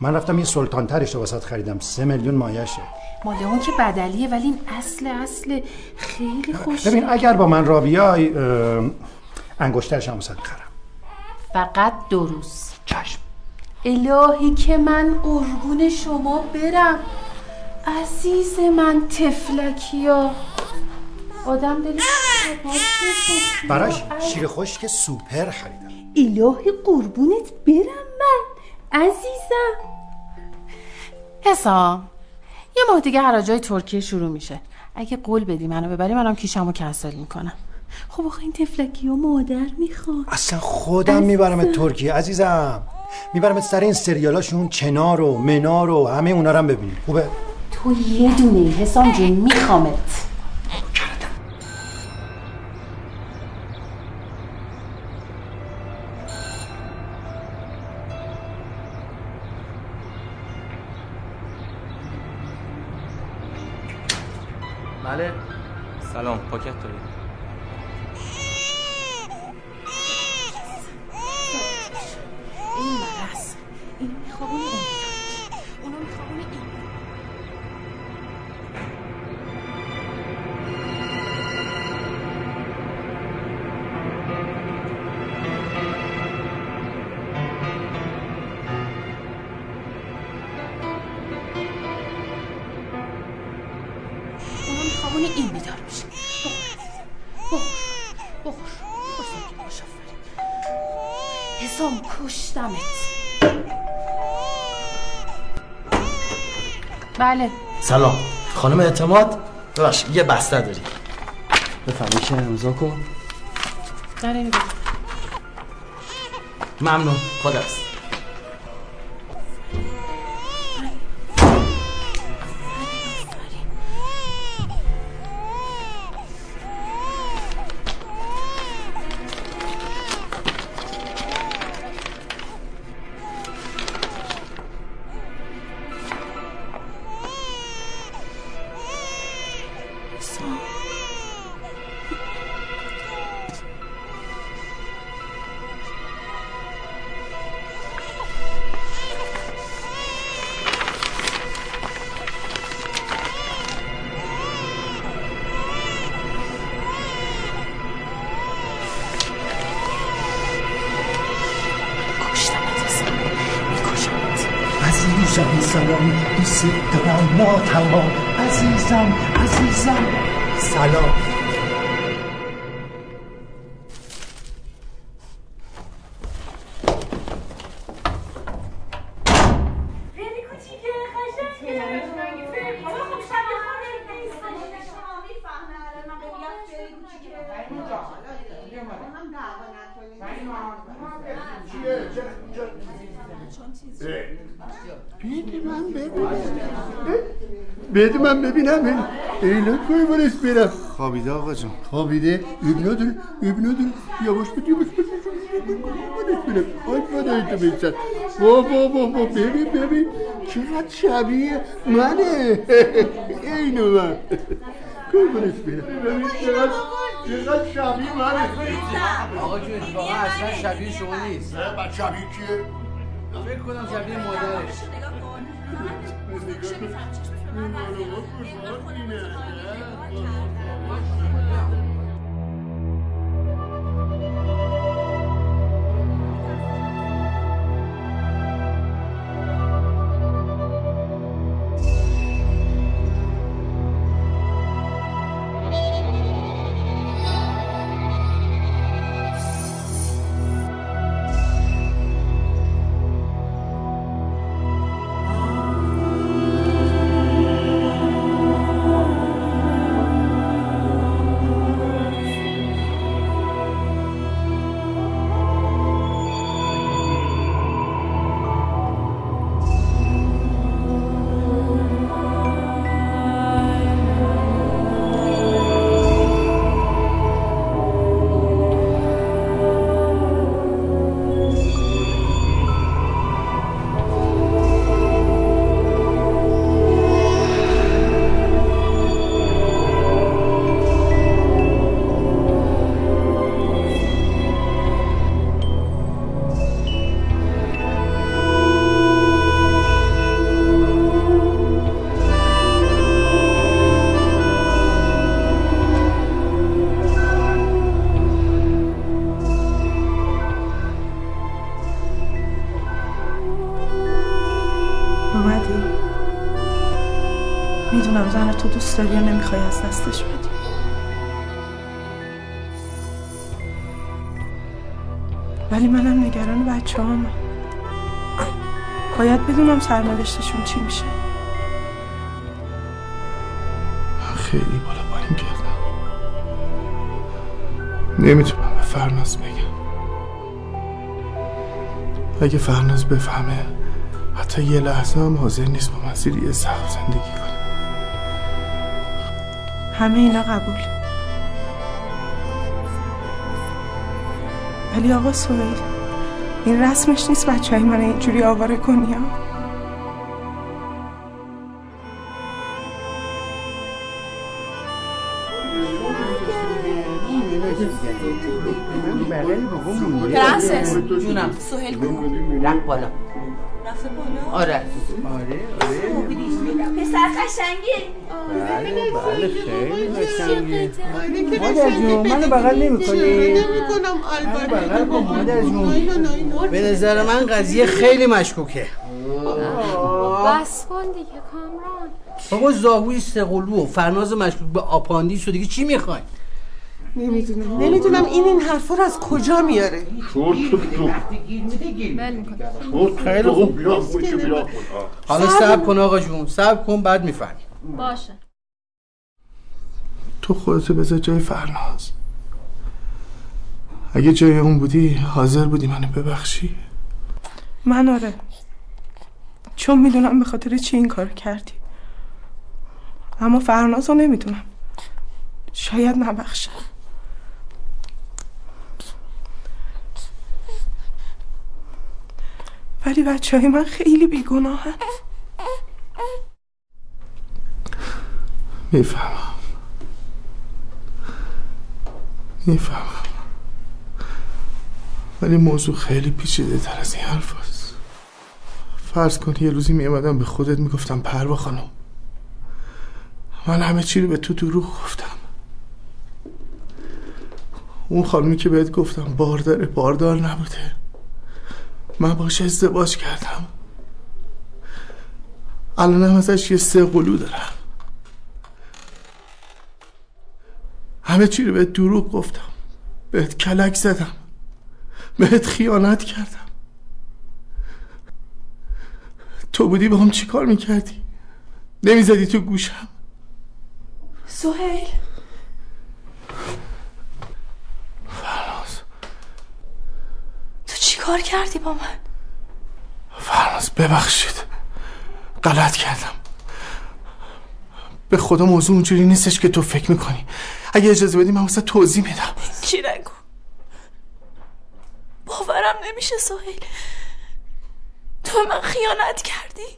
من رفتم یه سلطان ترش رو واسط خریدم سه میلیون مایشه. مال اون که بدلیه ولی این اصل اصل خیلی خوش ببین اگر با من را بیای انگشترش هم واسط خرم فقط دو روز. چشم. الهی که من قربون شما برم. عزیز من تفلکیا. آدم دلش براش شیر خشک سوپر خریدم. الهی قربونت برم من عزیزم. حسام یه ماه دیگه حراجای ترکیه شروع میشه. اگه قول بدی منو ببری منم کیشمو کنسل می‌کنم. خب آخه این تفلکی و مادر می‌خواد. اصلا خودم می‌برم ترکیه عزیزم. می‌برم سر این سریالاشون چنار و منار و همه اونا رو هم ببینیم. خوبه؟ تو یه دونه حسام جون میخوامت. ببخش یه بسته داری. بفهمی که امضا کن. ممنون خدا بده من ببینم اینا کوی برس برم خوابیده آقا جون خوابیده اب نداره اب نداره یواش بود یواش بود برس برم آی خدای تو بیشتر بابا بابا ببین ببین چقدر شبیه منه اینو من کوی برس برم ببین چقدر چقدر شبیه منه آقا جون واقعا اصلا شبیه شما نیست نه بعد شبیه کیه فکر کنم شبیه مادرش Nu mă lăuți. دوست داری یا نمی‌خوای از دستش بدی. ولی منم نگران بچه هم. باید بدونم سرنوشتشون چی میشه. خیلی بالا پایین کردم نمی‌تونم به فرناز بگم. اگه فرناز بفهمه حتی یه لحظه هم حاضر نیست با من زیر یه سقف زندگی همه اینا قبول. ولی آقا سویل این رسمش نیست بچه های من اینجوری آواره کنی ها؟ پرنسس. جونم. کو رفت بالا. بله خیلی قشنگه. مادر جون، منو بغل نمی‌کنی؟ نمی‌کنم بغل کن مادر جون. البته به نظر من قضیه خیلی مشکوکه. بس کن دیگه کامران. بابا زائوی سه‌قلو و فرناز مشکوک به آپاندیس و دیگه چی می‌خواین نمی‌دونم. نمی‌دونم این این حرفا رو از کجا میاره؟ شورت تو خیلی خوب. بیا بیا حالا صبر کن آقا جون. صبر کن بعد می‌فهمی. باشه. تو خودتو بذار جای فرناز. اگه جای اون بودی حاضر بودی منو ببخشی. من آره. چون می‌دونم به خاطر چی این کار کردی. اما فرناز رو نمی‌دونم. شاید نبخشم. ولی بچه های من خیلی بیگناهن. می‌فهمم. می‌فهمم. ولی موضوع خیلی پیچیده تر از این حرف هست. فرض کن یه روزی میامدم به خودت می‌گفتم پروا خانم. من همه چی رو به تو دروغ گفتم. اون خانمی که بهت گفتم بارداره باردار نبوده. من باش ازدواج کردم. الانم ازش یه سه قلو دارم. همه چی رو بهت دروغ گفتم. بهت کلک زدم. بهت خیانت کردم. تو بودی با هم چی کار می‌کردی؟ نمی‌زدی تو گوشم؟ سهیل. فرناز تو چی کار کردی با من؟ فرناز ببخشید. غلط کردم. به خدا موضوع اونجوری نیستش که تو فکر می‌کنی. اگه اجازه بدی من واسه توضیح میدم. چی نگو؟ باورم نمیشه سهیل. تو به من خیانت کردی.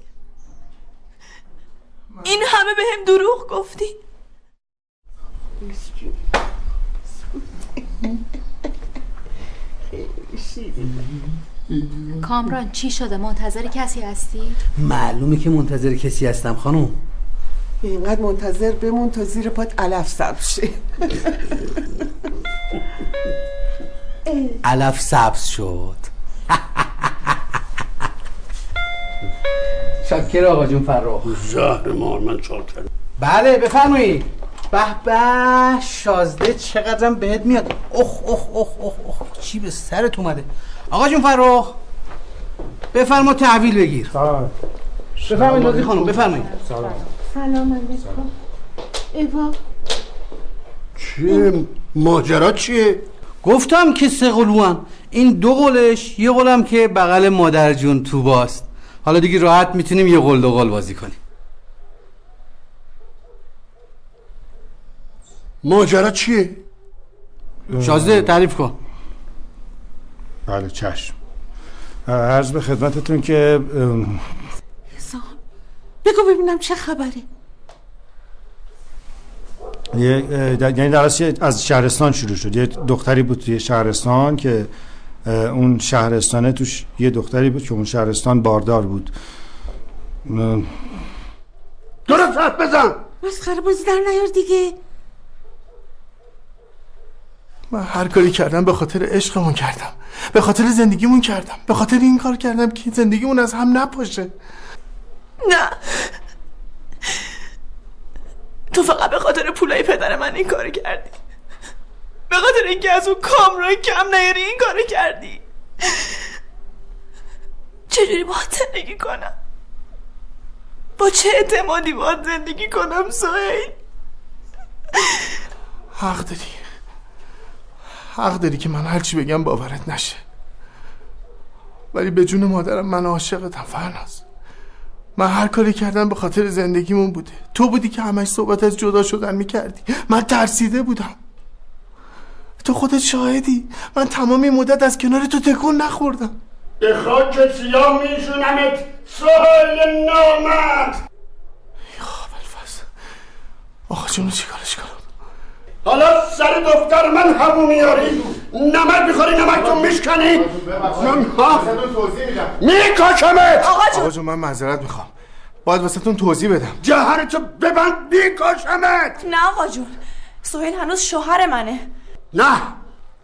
این همه به هم دروغ گفتی. کامران چی شده؟ منتظر کسی هستی؟ معلومه که منتظر کسی هستم خانم. اینقدر منتظر بمون تا زیر پات علف سبز شه. علف سبز شد. شکر آقا جون فرخ. زهر مار من چاکرم بله بفرمایید. به به شازده چقدرم بهت میاد. اخ اخ اخ اخ اخ چی به سرت اومده؟ آقا جون فرخ. بفرما تحویل بگیر. بفرمایید لطفی خانم بفرمایید. سلام علیکم. ایوا. چیه ماجرا چیه؟ گفتم که سه قلوان این دو قلش یه قلم که بغل مادر جون تو باست. حالا دیگه راحت می‌تونیم یه قل دو قل بازی کنیم. ماجرا چیه؟ شازده تعریف کن. بله چشم. عرض به خدمتتون که بگو ببینم چه خبره. یعنی در اصل از شهرستان شروع شد. یه دختری بود توی شهرستان که اون شهرستانه توش یه دختری بود که اون شهرستان باردار بود. درست حرف بزن! مسخره بازی در نیار دیگه. من هر کاری کردم به خاطر عشقمون کردم. به خاطر زندگیمون کردم. به خاطر این کار کردم که زندگیمون از هم نپاشه. نه. تو فقط به خاطر پولای پدر من این کار کردی. به خاطر اینکه از اون کامران کم نیاری این کار کردی. چجوری باید زندگی کنم؟ با چه اعتمادی باید زندگی کنم سهیل حق داری. حق داری که من هرچی بگم باورت نشه. ولی به جون مادرم من عاشقتم فرناز من هر کاری کردم به خاطر زندگیمون بوده. تو بودی که همش صحبت از جدا شدن می‌کردی. من ترسیده بودم. تو خودت شاهدی. من تمام این مدت از کنار تو تکون نخوردم. به خاک سیاه میشونمت. سهل نامرد. آقا جونو چیکارش کنم؟ حالا سر دختر من همو میاری. نمک می‌خوری نمکتون میشکنی. من ها میکاشمت آقا جون. من معذرت می‌خوام. باید واسه تون توضیح بدم. جهرتو ببند میکاشمت نه آقا جون. سهیل هنوز شوهر منه. نه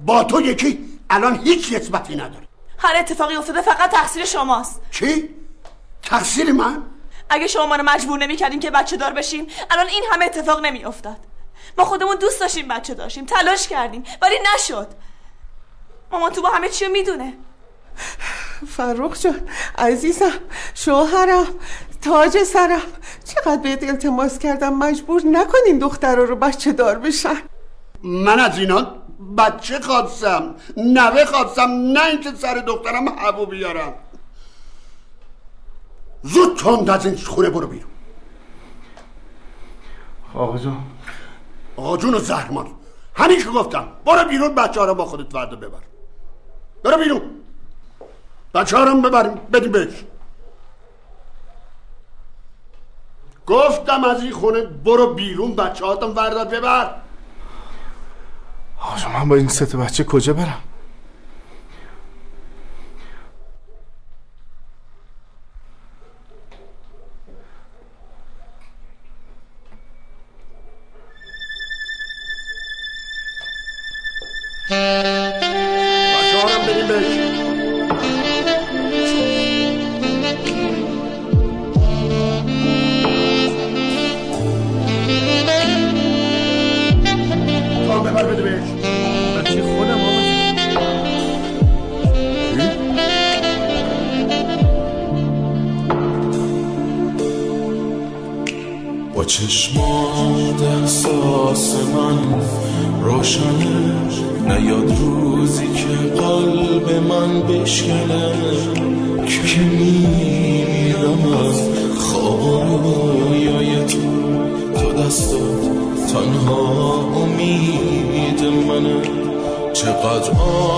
با تو یکی الان هیچ نسبتی نداره. هر اتفاقی افتاده فقط تقصیر شماست. چی؟ تقصیر من؟ اگه شما منو مجبور نمی‌کردین که بچه دار بشیم الان این همه اتفاق نمیافتاد. ما خودمون دوست داشتیم بچه داشتیم تلاش کردیم ولی نشد. مامان تو با همه چی می‌دونه. فرخ جان عزیزم شوهرم تاج سرم. چقدر بهت التماس کردم؟ مجبور نکنین دخترها رو بچه دار بشن. من از اینا بچه خواستم نوه خواستم نه اینکه سر دخترم هوو بیارم. زود تند از این خونه برو بیرون. آقا جون آقا جون و زهرمان همین گفتم برو بیرون بچه ها رو با خودت فردا ببر. برو بیرون. بچه ها رو بدیم بهش. گفتم از این خونه برو بیرون بچه هاتم ببر. جون من با این سه بچه کجا برم؟ چشمات احساس من روشنه نیاد روزی که قلب من بشکنه که میمیرم از خواب رویای تو. تو دستات تنها امید منه. چقدر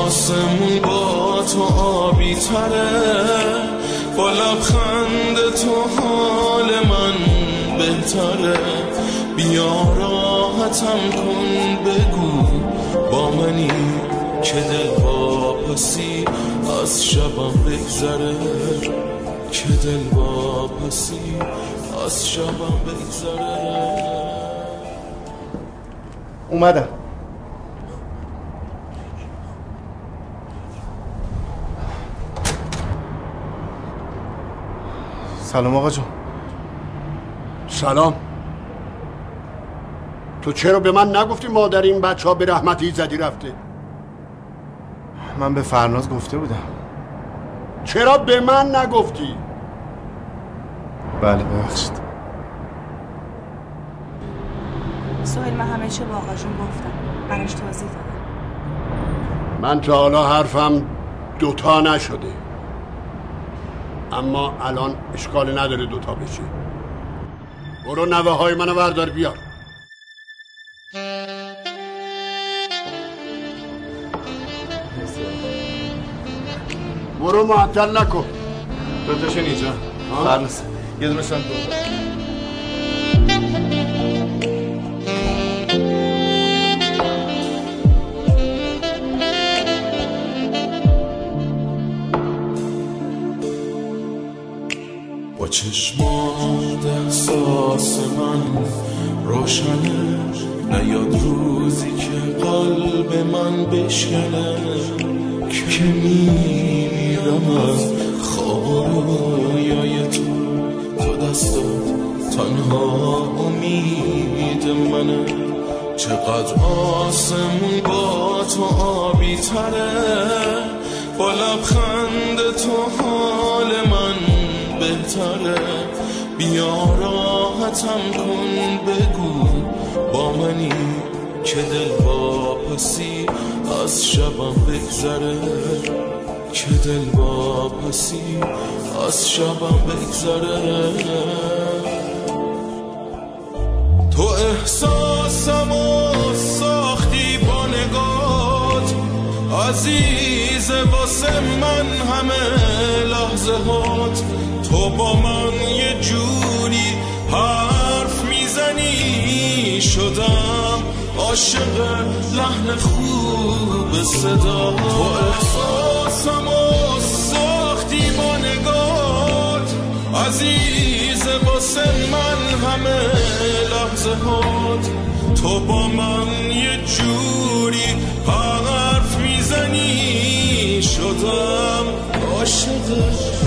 آسمون با تو آبی تره. با لبخند تو بهتره بیا راحتم کن بگو با منی که دل واپسی از شبم بگذره. که دل واپسی از شبم بگذره. اومدم. سلام آقا جون سلام. تو چرا به من نگفتی مادر این بچه ها به رحمتی زدی رفته؟ من به فرناز گفته بودم. چرا به من نگفتی؟ بله ببخشید. سوهل من همه چه با آقا جون گفتم. براش توضیح دادم. من تا حالا حرفم دوتا نشده. اما الان اشکال نداره دوتا بشه. برو نوه های منو بردار بیار برو معطل نکن. دوتاشون اینجا فرناز یه دونشون دو. با چشمات من روشنه نیاد روزی که قلب من بشکنه که میمیرم از خواب رویای تو. تو دستات تنها امید منه. چقدر آسمون با تو آبی تره با لبخند تو حال من بهتره. بیا راحتم کن بگو با منی که دل واپسی. از شبم بگذره که دل واپسی. از شبم بگذره. تو احساسم و ساختی با نگات. عزیز واسه من همه لحظه هات تو با من یه جوری حرف می‌زنی؟ شدم عاشق لحن خوب صدا. تو احساسم و ساختی با نگات. عزیز واسه من همه لحظه هات. تو با من یه جوری حرف می‌زنی؟ شدم عاشق.